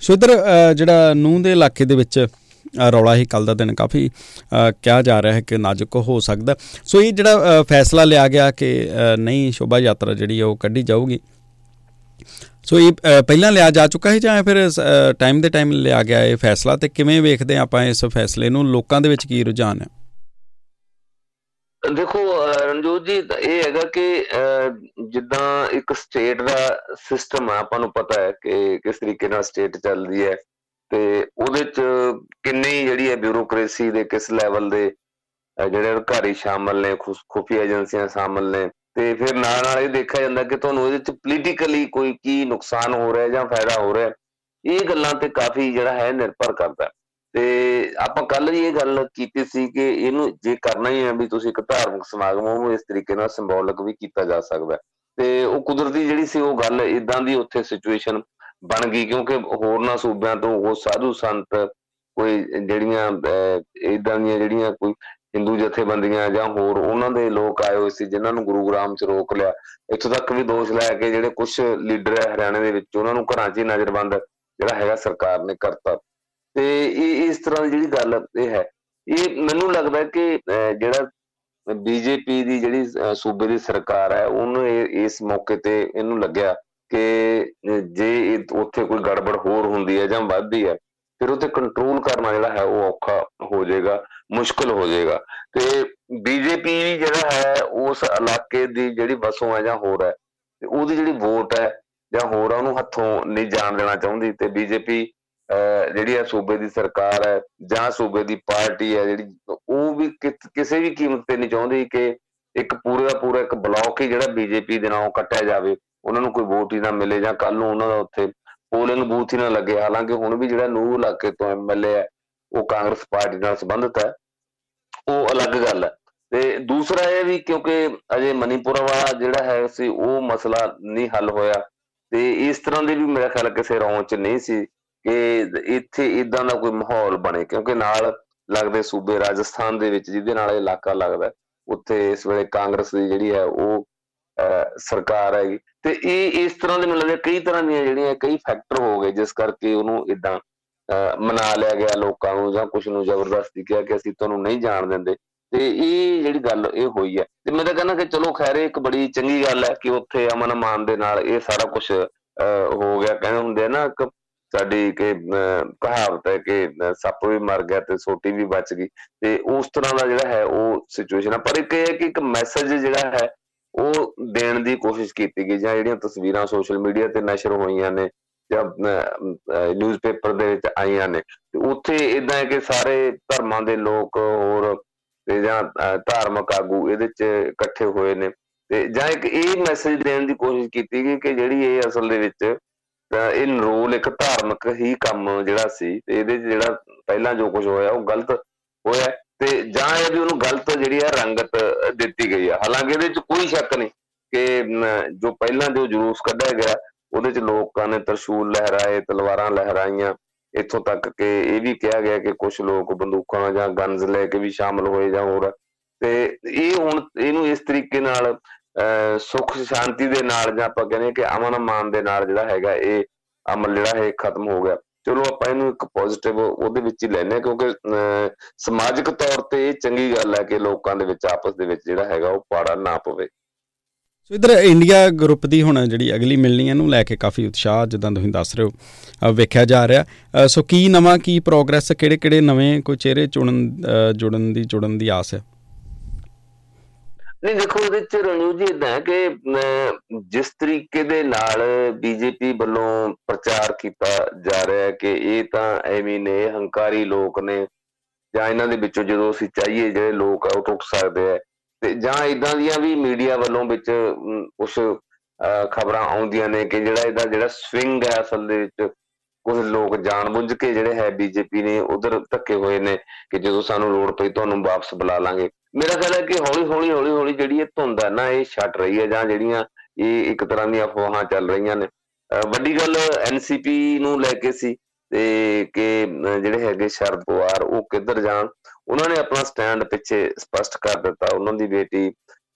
ਸੋ ਇਧਰ ਜਿਹੜਾ ਨੂਨ ਦੇ ਇਲਾਕੇ ਦੇ ਵਿੱਚ ਰੌਲਾ ਹੀ ਕੱਲ ਦਾ ਦਿਨ ਕਾਫੀ ਕਿਹਾ ਜਾ ਰਿਹਾ ਹੈ ਕਿ ਨਾਜ਼ੁਕ ਹੋ ਸਕਦਾ। ਸੋ ਇਹ ਜਿਹੜਾ ਫੈਸਲਾ ਲਿਆ ਗਿਆ ਕਿ ਨਹੀਂ, ਸ਼ੋਭਾ ਯਾਤਰਾ ਜਿਹੜੀ ਉਹ ਕੱਢੀ ਜਾਊਗੀ। ਸੋ ਇਹ ਪਹਿਲਾਂ ਲਿਆ ਜਾ ਚੁੱਕਾ ਹੈ ਜਾਂ ਫਿਰ ਟਾਈਮ ਦੇ ਟਾਈਮ ਲਿਆ ਗਿਆ ਇਹ ਫੈਸਲਾ? ਤੇ ਕਿਵੇਂ ਵੇਖਦੇ ਆਪਾਂ ਇਸ ਫੈਸਲੇ ਨੂੰ? ਲੋਕਾਂ ਦੇ ਵਿੱਚ ਕੀ ਰੁਝਾਨ ਹੈ? ਦੇਖੋ ਰਣਜੋਤ ਜੀ ਇਹ ਹੈਗਾ ਕਿ ਜਿੱਦਾਂ ਇੱਕ ਸਟੇਟ ਦਾ ਸਿਸਟਮ ਆ, ਆਪਾਂ ਨੂੰ ਪਤਾ ਹੈ ਕਿ ਕਿਸ ਤਰੀਕੇ ਨਾਲ ਸਟੇਟ ਚੱਲਦੀ ਹੈ ਤੇ ਉਹਦੇ ਚ ਕਿੰਨੀ ਜਿਹੜੀ ਹੈ ਬਿਊਰੋਕ੍ਰੇਸੀ ਦੇ ਕਿਸ ਲੈਵਲ ਦੇ ਜਿਹੜੇ ਅਧਿਕਾਰੀ ਸ਼ਾਮਲ ਨੇ ਖੁਫੀਆ ਏਜੰਸੀਆਂ ਸ਼ਾਮਲ ਨੇ, ਤੇ ਫਿਰ ਨਾਲ ਨਾਲ ਇਹ ਦੇਖਿਆ ਜਾਂਦਾ ਕਿ ਤੁਹਾਨੂੰ ਇਹਦੇ ਚ ਪੋਲੀਟੀਕਲੀ ਕੋਈ ਕੀ ਨੁਕਸਾਨ ਹੋ ਰਿਹਾ ਜਾਂ ਫਾਇਦਾ ਹੋ ਰਿਹਾ, ਇਹ ਗੱਲਾਂ ਤੇ ਕਾਫੀ ਜਿਹੜਾ ਹੈ ਨਿਰਭਰ ਕਰਦਾ ਤੇ ਆਪਾਂ ਕੱਲ ਜੀ ਇਹ ਗੱਲ ਕੀਤੀ ਸੀ ਕਿ ਇਹਨੂੰ ਜੇ ਕਰਨਾ ਹੀ ਹੈ ਵੀ ਤੁਸੀਂ ਇੱਕ ਧਾਰਮਿਕ ਸਮਾਗਮ ਨੂੰ ਇਸ ਤਰੀਕੇ ਨਾਲ ਸਿੰਬੋਲਿਕ ਵੀ ਕੀਤਾ ਜਾ ਸਕਦਾ ਤੇ ਉਹ ਕੁਦਰਤੀ ਜਿਹੜੀ ਸੀ ਉਹ ਗੱਲ ਇਦਾਂ ਦੀ ਉੱਥੇ ਸਿਚੁਏਸ਼ਨ ਬਣ ਗਈ ਕਿਉਂਕਿ ਹੋਰਨਾਂ ਸੂਬਿਆਂ ਤੋਂ ਉਹ ਸਾਧੂ ਸੰਤ ਕੋਈ ਜਿਹੜੀਆਂ ਇਦਾਂ ਦੀਆਂ ਜਿਹੜੀਆਂ ਕੋਈ ਹਿੰਦੂ ਜਥੇਬੰਦੀਆਂ ਜਾਂ ਹੋਰ ਉਹਨਾਂ ਦੇ ਲੋਕ ਆਏ ਹੋਏ ਸੀ ਜਿਨ੍ਹਾਂ ਨੂੰ ਗੁਰੂ ਗ੍ਰਾਮ ਚ ਰੋਕ ਲਿਆ। ਇੱਥੋਂ ਤੱਕ ਵੀ ਦੋਸ਼ ਲਾਇਆ ਕਿ ਜਿਹੜੇ ਕੁਝ ਲੀਡਰ ਹੈ ਹਰਿਆਣੇ ਦੇ ਵਿੱਚ ਉਹਨਾਂ ਨੂੰ ਘਰਾਂ 'ਚ ਹੀ ਨਜ਼ਰਬੰਦ ਜਿਹੜਾ ਹੈਗਾ ਸਰਕਾਰ ਨੇ ਕਰਤਾ। ਤੇ ਇਹ, ਇਸ ਤਰ੍ਹਾਂ ਦੀ ਜਿਹੜੀ ਗੱਲ ਇਹ ਹੈ। ਇਹ ਮੈਨੂੰ ਲੱਗਦਾ ਕਿ ਜਿਹੜਾ ਬੀਜੇਪੀ ਦੀ ਜਿਹੜੀ ਸੂਬੇ ਦੀ ਸਰਕਾਰ ਹੈ, ਉਹਨੂੰ ਇਸ ਮੌਕੇ ਤੇ ਇਹਨੂੰ ਲੱਗਿਆ ਕਿ ਜੇ ਉੱਥੇ ਕੋਈ ਗੜਬੜ ਹੋਰ ਹੁੰਦੀ ਹੈ ਜਾਂ ਵੱਧਦੀ ਹੈ, ਫਿਰ ਉੱਥੇ ਕੰਟਰੋਲ ਕਰਨਾ ਜਿਹੜਾ ਹੈ ਉਹ ਔਖਾ ਹੋ ਜਾਏਗਾ, ਮੁਸ਼ਕਲ ਹੋ ਜਾਏਗਾ। ਤੇ ਬੀਜੇਪੀ ਜਿਹੜਾ ਹੈ, ਉਸ ਇਲਾਕੇ ਦੀ ਜਿਹੜੀ ਵਸੋਂ ਹੈ ਜਾਂ ਹੋਰ ਹੈ, ਤੇ ਉਹਦੀ ਜਿਹੜੀ ਵੋਟ ਹੈ ਜਾਂ ਹੋਰ ਉਹਨੂੰ ਹੱਥੋਂ ਨਹੀਂ ਜਾਣ ਦੇਣਾ ਚਾਹੁੰਦੀ। ਤੇ ਬੀਜੇਪੀ ਜਿਹੜੀ ਹੈ ਸੂਬੇ ਦੀ ਸਰਕਾਰ ਹੈ ਜਾਂ ਸੂਬੇ ਦੀ ਪਾਰਟੀ ਹੈ ਜਿਹੜੀ, ਉਹ ਵੀ ਕਿਸੇ ਵੀ ਕੀਮਤ ਤੇ ਨਹੀਂ ਚਾਹੁੰਦੀ ਕਿ ਇੱਕ ਪੂਰੇ ਦਾ ਪੂਰਾ ਇੱਕ ਬਲਾਕ ਹੀ ਜਿਹੜਾ ਬੀਜੇਪੀ ਦੇ ਨਾਲੋਂ ਕੱਟਿਆ ਜਾਵੇ, ਉਹਨਾਂ ਨੂੰ ਕੋਈ ਵੋਟ ਹੀ ਨਾ ਮਿਲੇ ਜਾਂ ਕੱਲ ਨੂੰ ਉਹਨਾਂ ਦਾ ਉੱਥੇ ਪੋਲਿੰਗ ਬੂਥ ਹੀ ਨਾ ਲੱਗੇ। ਹਾਲਾਂਕਿ ਹੁਣ ਵੀ ਜਿਹੜਾ ਨੂਰ ਇਲਾਕੇ ਤੋਂ ਐਮਐਲਏ ਹੈ, ਉਹ ਕਾਂਗਰਸ ਪਾਰਟੀ ਨਾਲ ਸੰਬੰਧਿਤ ਹੈ, ਉਹ ਅਲੱਗ ਗੱਲ ਹੈ। ਤੇ ਦੂਸਰਾ ਇਹ ਵੀ ਕਿਉਂਕਿ ਅਜੇ ਮਨੀਪੁਰ ਵਾਲਾ ਜਿਹੜਾ ਹੈ ਸੀ, ਉਹ ਮਸਲਾ ਨਹੀਂ ਹੱਲ ਹੋਇਆ। ਤੇ ਇਸ ਤਰ੍ਹਾਂ ਦੇ ਵੀ ਮੇਰਾ ਖਿਆਲ ਕਿਸੇ ਰੌਂ ਚ ਨਹੀਂ ਸੀ। ਕਿ ਇੱਥੇ ਇਦਾਂ ਦਾ ਕੋਈ ਮਾਹੌਲ ਬਣੇ, ਕਿਉਂਕਿ ਨਾਲ ਲੱਗਦੇ ਸੂਬੇ ਰਾਜਸਥਾਨ ਦੇ ਵਿੱਚ, ਜਿਹਦੇ ਨਾਲ ਇਹ ਇਲਾਕਾ ਲੱਗਦਾ ਉੱਥੇ ਇਸ ਵੇਲੇ ਕਾਂਗਰਸ ਦੀ ਜਿਹੜੀ ਹੈ ਉਹ ਸਰਕਾਰ ਹੈਗੀ। ਤੇ ਇਹ ਇਸ ਤਰ੍ਹਾਂ ਦੇ ਮਿਲਦੇ ਕਈ ਤਰ੍ਹਾਂ ਦੀਆਂ ਜਿਹੜੀਆਂ ਕਈ ਫੈਕਟਰ ਹੋ ਗਏ, ਜਿਸ ਕਰਕੇ ਉਹਨੂੰ ਇਦਾਂ ਮਨਾ ਲਿਆ ਗਿਆ ਲੋਕਾਂ ਨੂੰ ਜਾਂ ਕੁਝ ਨੂੰ ਜ਼ਬਰਦਸਤੀ ਕਿਹਾ ਕਿ ਅਸੀਂ ਤੁਹਾਨੂੰ ਨਹੀਂ ਜਾਣ ਦਿੰਦੇ। ਤੇ ਇਹ ਜਿਹੜੀ ਗੱਲ ਇਹ ਹੋਈ ਹੈ। ਤੇ ਮੈਂ ਤਾਂ ਕਹਿੰਦਾ ਕਿ ਚਲੋ ਖੈਰ ਇੱਕ ਬੜੀ ਚੰਗੀ ਗੱਲ ਹੈ ਕਿ ਉੱਥੇ ਅਮਨ ਮਾਨ ਦੇ ਨਾਲ ਇਹ ਸਾਰਾ ਕੁਝ ਹੋ ਗਿਆ। ਕਹਿੰਦੇ ਹੁੰਦੇ ਨਾ, ਇੱਕ ਸਾਡੀ ਕਿ ਕਹਾਵਤ ਹੈ ਕਿ ਸੱਪ ਵੀ ਮਰ ਗਿਆ ਤੇ ਸੋਟੀ ਵੀ ਬਚ ਗਈ। ਤੇ ਉਸ ਤਰ੍ਹਾਂ ਦਾ ਜਿਹੜਾ ਹੈ ਉਹ ਸਿਚੁਏਸ਼ਨ ਹੈ ਪਰ ਇੱਕ ਇਹ ਕਿ ਇੱਕ ਮੈਸੇਜ ਜਿਹੜਾ ਹੈ ਉਹ ਦੇਣ ਦੀ ਕੋਸ਼ਿਸ਼ ਕੀਤੀ ਗਈ, ਜਾਂ ਜਿਹੜੀਆਂ ਤਸਵੀਰਾਂ ਸੋਸ਼ਲ ਮੀਡੀਆ ਤੇ ਨਸ਼ਰ ਹੋਈਆਂ ਨੇ, ਜਾਂ ਨਿਊਜ਼ਪੇਪਰ ਦੇ ਵਿੱਚ ਆਈਆਂ ਨੇ। ਤੇ ਉੱਥੇ ਇਦਾਂ ਹੈ ਕਿ ਸਾਰੇ ਧਰਮਾਂ ਦੇ ਲੋਕ ਹੋਰ ਤੇ ਜਾਂ ਧਾਰਮਿਕ ਆਗੂ ਇਹਦੇ ਵਿੱਚ ਇਕੱਠੇ ਹੋਏ ਨੇ। ਤੇ ਜਾਂ ਇੱਕ ਇਹ ਮੈਸੇਜ ਦੇਣ ਦੀ ਕੋਸ਼ਿਸ਼ ਕੀਤੀ ਗਈ ਕਿ ਜਿਹੜੀ ਇਹ ਅਸਲ ਦੇ ਵਿੱਚ ਇਹ ਰੋਲ ਇੱਕ ਧਾਰਮਿਕ ਹੀ ਕੰਮ ਜਿਹੜਾ ਸੀ ਤੇ ਇਹਦੇ ਜਿਹੜਾ ਪਹਿਲਾਂ ਜੋ ਕੁਝ ਹੋਇਆ ਉਹ ਗਲਤ ਹੋਇਆ ਤੇ ਜਾਂ ਇਹ ਵੀ ਉਹਨੂੰ ਗਲਤ ਜਿਹੜੀ ਹੈ ਰੰਗਤ ਦਿੱਤੀ ਗਈ ਹੈ। ਹਾਲਾਂਕਿ ਇਹਦੇ ਵਿੱਚ ਕੋਈ ਸ਼ੱਕ ਨਹੀਂ ਕਿ ਜੋ ਪਹਿਲਾਂ ਜੋ ਜਲੂਸ ਕੱਢਿਆ ਗਿਆ, ਉਹਦੇ ਵਿੱਚ ਲੋਕਾਂ ਨੇ ਤਰਸ਼ੂਲ ਲਹਿਰਾਏ, ਤਲਵਾਰਾਂ ਲਹਿਰਾਈਆਂ, ਇੱਥੋਂ ਤੱਕ ਕਿ ਇਹ ਵੀ ਕਿਹਾ ਗਿਆ ਕਿ ਕੁਝ ਲੋਕ ਬੰਦੂਕਾਂ ਜਾਂ ਗਨਜ਼ ਲੈ ਕੇ ਵੀ ਸ਼ਾਮਲ ਹੋਏ ਜਾਂ ਹੋਰ। ਤੇ ਇਹ ਹੁਣ, ਇਹਨੂੰ ਇਸ ਤਰੀਕੇ ਨਾਲ ਸੁੱਖ ਸ਼ਾਂਤੀ ਦੇ ਨਾਲ ਜਾਂ ਆਪਾਂ ਕਹਿੰਦੇ ਕਿ ਅਮਨ ਮਾਨ ਦੇ ਨਾਲ ਜਿਹੜਾ ਹੈਗਾ ਇਹ ਅਮਲ ਜਿਹੜਾ ਹੈ ਖਤਮ ਹੋ ਗਿਆ। ਚਲੋ ਆਪਾਂ ਇਹਨੂੰ ਇੱਕ ਪੋਜ਼ਿਟਿਵ ਉਹਦੇ ਵਿੱਚ ਹੀ ਲੈਨੇ ਕਿਉਂਕਿ ਸਮਾਜਿਕ ਤੌਰ ਤੇ ਇਹ ਚੰਗੀ ਗੱਲ ਹੈ ਕਿ ਲੋਕਾਂ ਦੇ ਵਿੱਚ, ਆਪਸ ਦੇ ਵਿੱਚ ਜਿਹੜਾ ਹੈਗਾ ਉਹ ਪਾੜਾ ਨਾ ਪਵੇ। ਸੋ ਇਧਰ ਇੰਡੀਆ ਗਰੁੱਪ ਦੀ ਹੁਣ ਜਿਹੜੀ ਅਗਲੀ ਮਿਲਣੀ ਹੈ ਨੂੰ ਲੈ ਕੇ ਕਾਫੀ ਉਤਸ਼ਾਹ ਜਿੱਦਾਂ ਤੁਸੀਂ ਦੱਸ ਰਹੇ ਹੋ ਵੇਖਿਆ ਜਾ ਰਿਹਾ। ਸੋ ਕੀ ਨਵਾਂ, ਕੀ ਪ੍ਰੋਗਰੈਸ ਕਿਹੜੇ ਕਿਹੜੇ ਨਵੇਂ ਕੋਈ ਚਿਹਰੇ ਚੁਣਨ ਜੁੜਨ ਦੀ ਜੁੜਨ ਦੀ ਆਸ ਹੈ? ਨਹੀਂ, ਦੇਖੋ ਇਹਦੇ ਚ ਰਣੂ ਜੀ ਇਦਾਂ ਹੈ ਕਿ ਜਿਸ ਤਰੀਕੇ ਦੇ ਨਾਲ ਬੀਜੇਪੀ ਵੱਲੋਂ ਪ੍ਰਚਾਰ ਕੀਤਾ ਜਾ ਰਿਹਾ ਹੈ ਕਿ ਇਹ ਤਾਂ ਐਵੇਂ ਨੇ, ਹੰਕਾਰੀ ਲੋਕ ਨੇ, ਜਾਂ ਇਹਨਾਂ ਦੇ ਵਿੱਚੋਂ ਜਦੋਂ ਅਸੀਂ ਚਾਹੀਏ ਜਿਹੜੇ ਲੋਕ ਆ ਉਹ ਟੁੱਟ ਸਕਦੇ ਆ, ਤੇ ਜਾਂ ਇਦਾਂ ਦੀਆਂ ਵੀ ਮੀਡੀਆ ਵੱਲੋਂ ਵਿੱਚ ਉਸ ਖਬਰਾਂ ਆਉਂਦੀਆਂ ਨੇ ਕਿ ਜਿਹੜਾ ਇਹਦਾ ਜਿਹੜਾ ਸਵਿੰਗ ਹੈ ਅਸਲ ਦੇ ਵਿੱਚ ਕੁਝ ਲੋਕ ਜਾਣਬੁੱਝ ਕੇ ਜਿਹੜੇ ਹੈ ਬੀਜੇਪੀ ਨੇ, ਉਧਰ ਧੱਕੇ ਹੋਏ ਨੇ ਕਿ ਜਦੋਂ ਸਾਨੂੰ ਲੋੜ ਪਈ ਤੁਹਾਨੂੰ ਵਾਪਸ ਬੁਲਾ ਲਾਂਗੇ। ਮੇਰਾ ਖਿਆਲ ਹੈ ਕਿ ਹੌਲੀ ਹੌਲੀ ਹੌਲੀ ਹੌਲੀ ਜਿਹੜੀ ਇਹ ਧੁੰਦ ਹੈ ਨਾ, ਇਹ ਛੱਟ ਰਹੀ ਹੈ ਜਾਂ ਜਿਹੜੀਆਂ ਇਹ ਇੱਕ ਤਰ੍ਹਾਂ ਦੀਆਂ ਅਫਵਾਹਾਂ ਚੱਲ ਰਹੀਆਂ ਨੇ। ਵੱਡੀ ਗੱਲ ਐਨਸੀਪੀ ਨੂੰ ਲੈ ਕੇ ਸੀ ਤੇ ਕਿ ਜਿਹੜੇ ਹੈਗੇ ਸ਼ਰਦ ਪਵਾਰ ਉਹ ਕਿੱਧਰ ਜਾਣ, ਉਹਨਾਂ ਨੇ ਆਪਣਾ ਸਟੈਂਡ ਪਿੱਛੇ ਸਪਸ਼ਟ ਕਰ ਦਿੱਤਾ। ਉਹਨਾਂ ਦੀ ਬੇਟੀ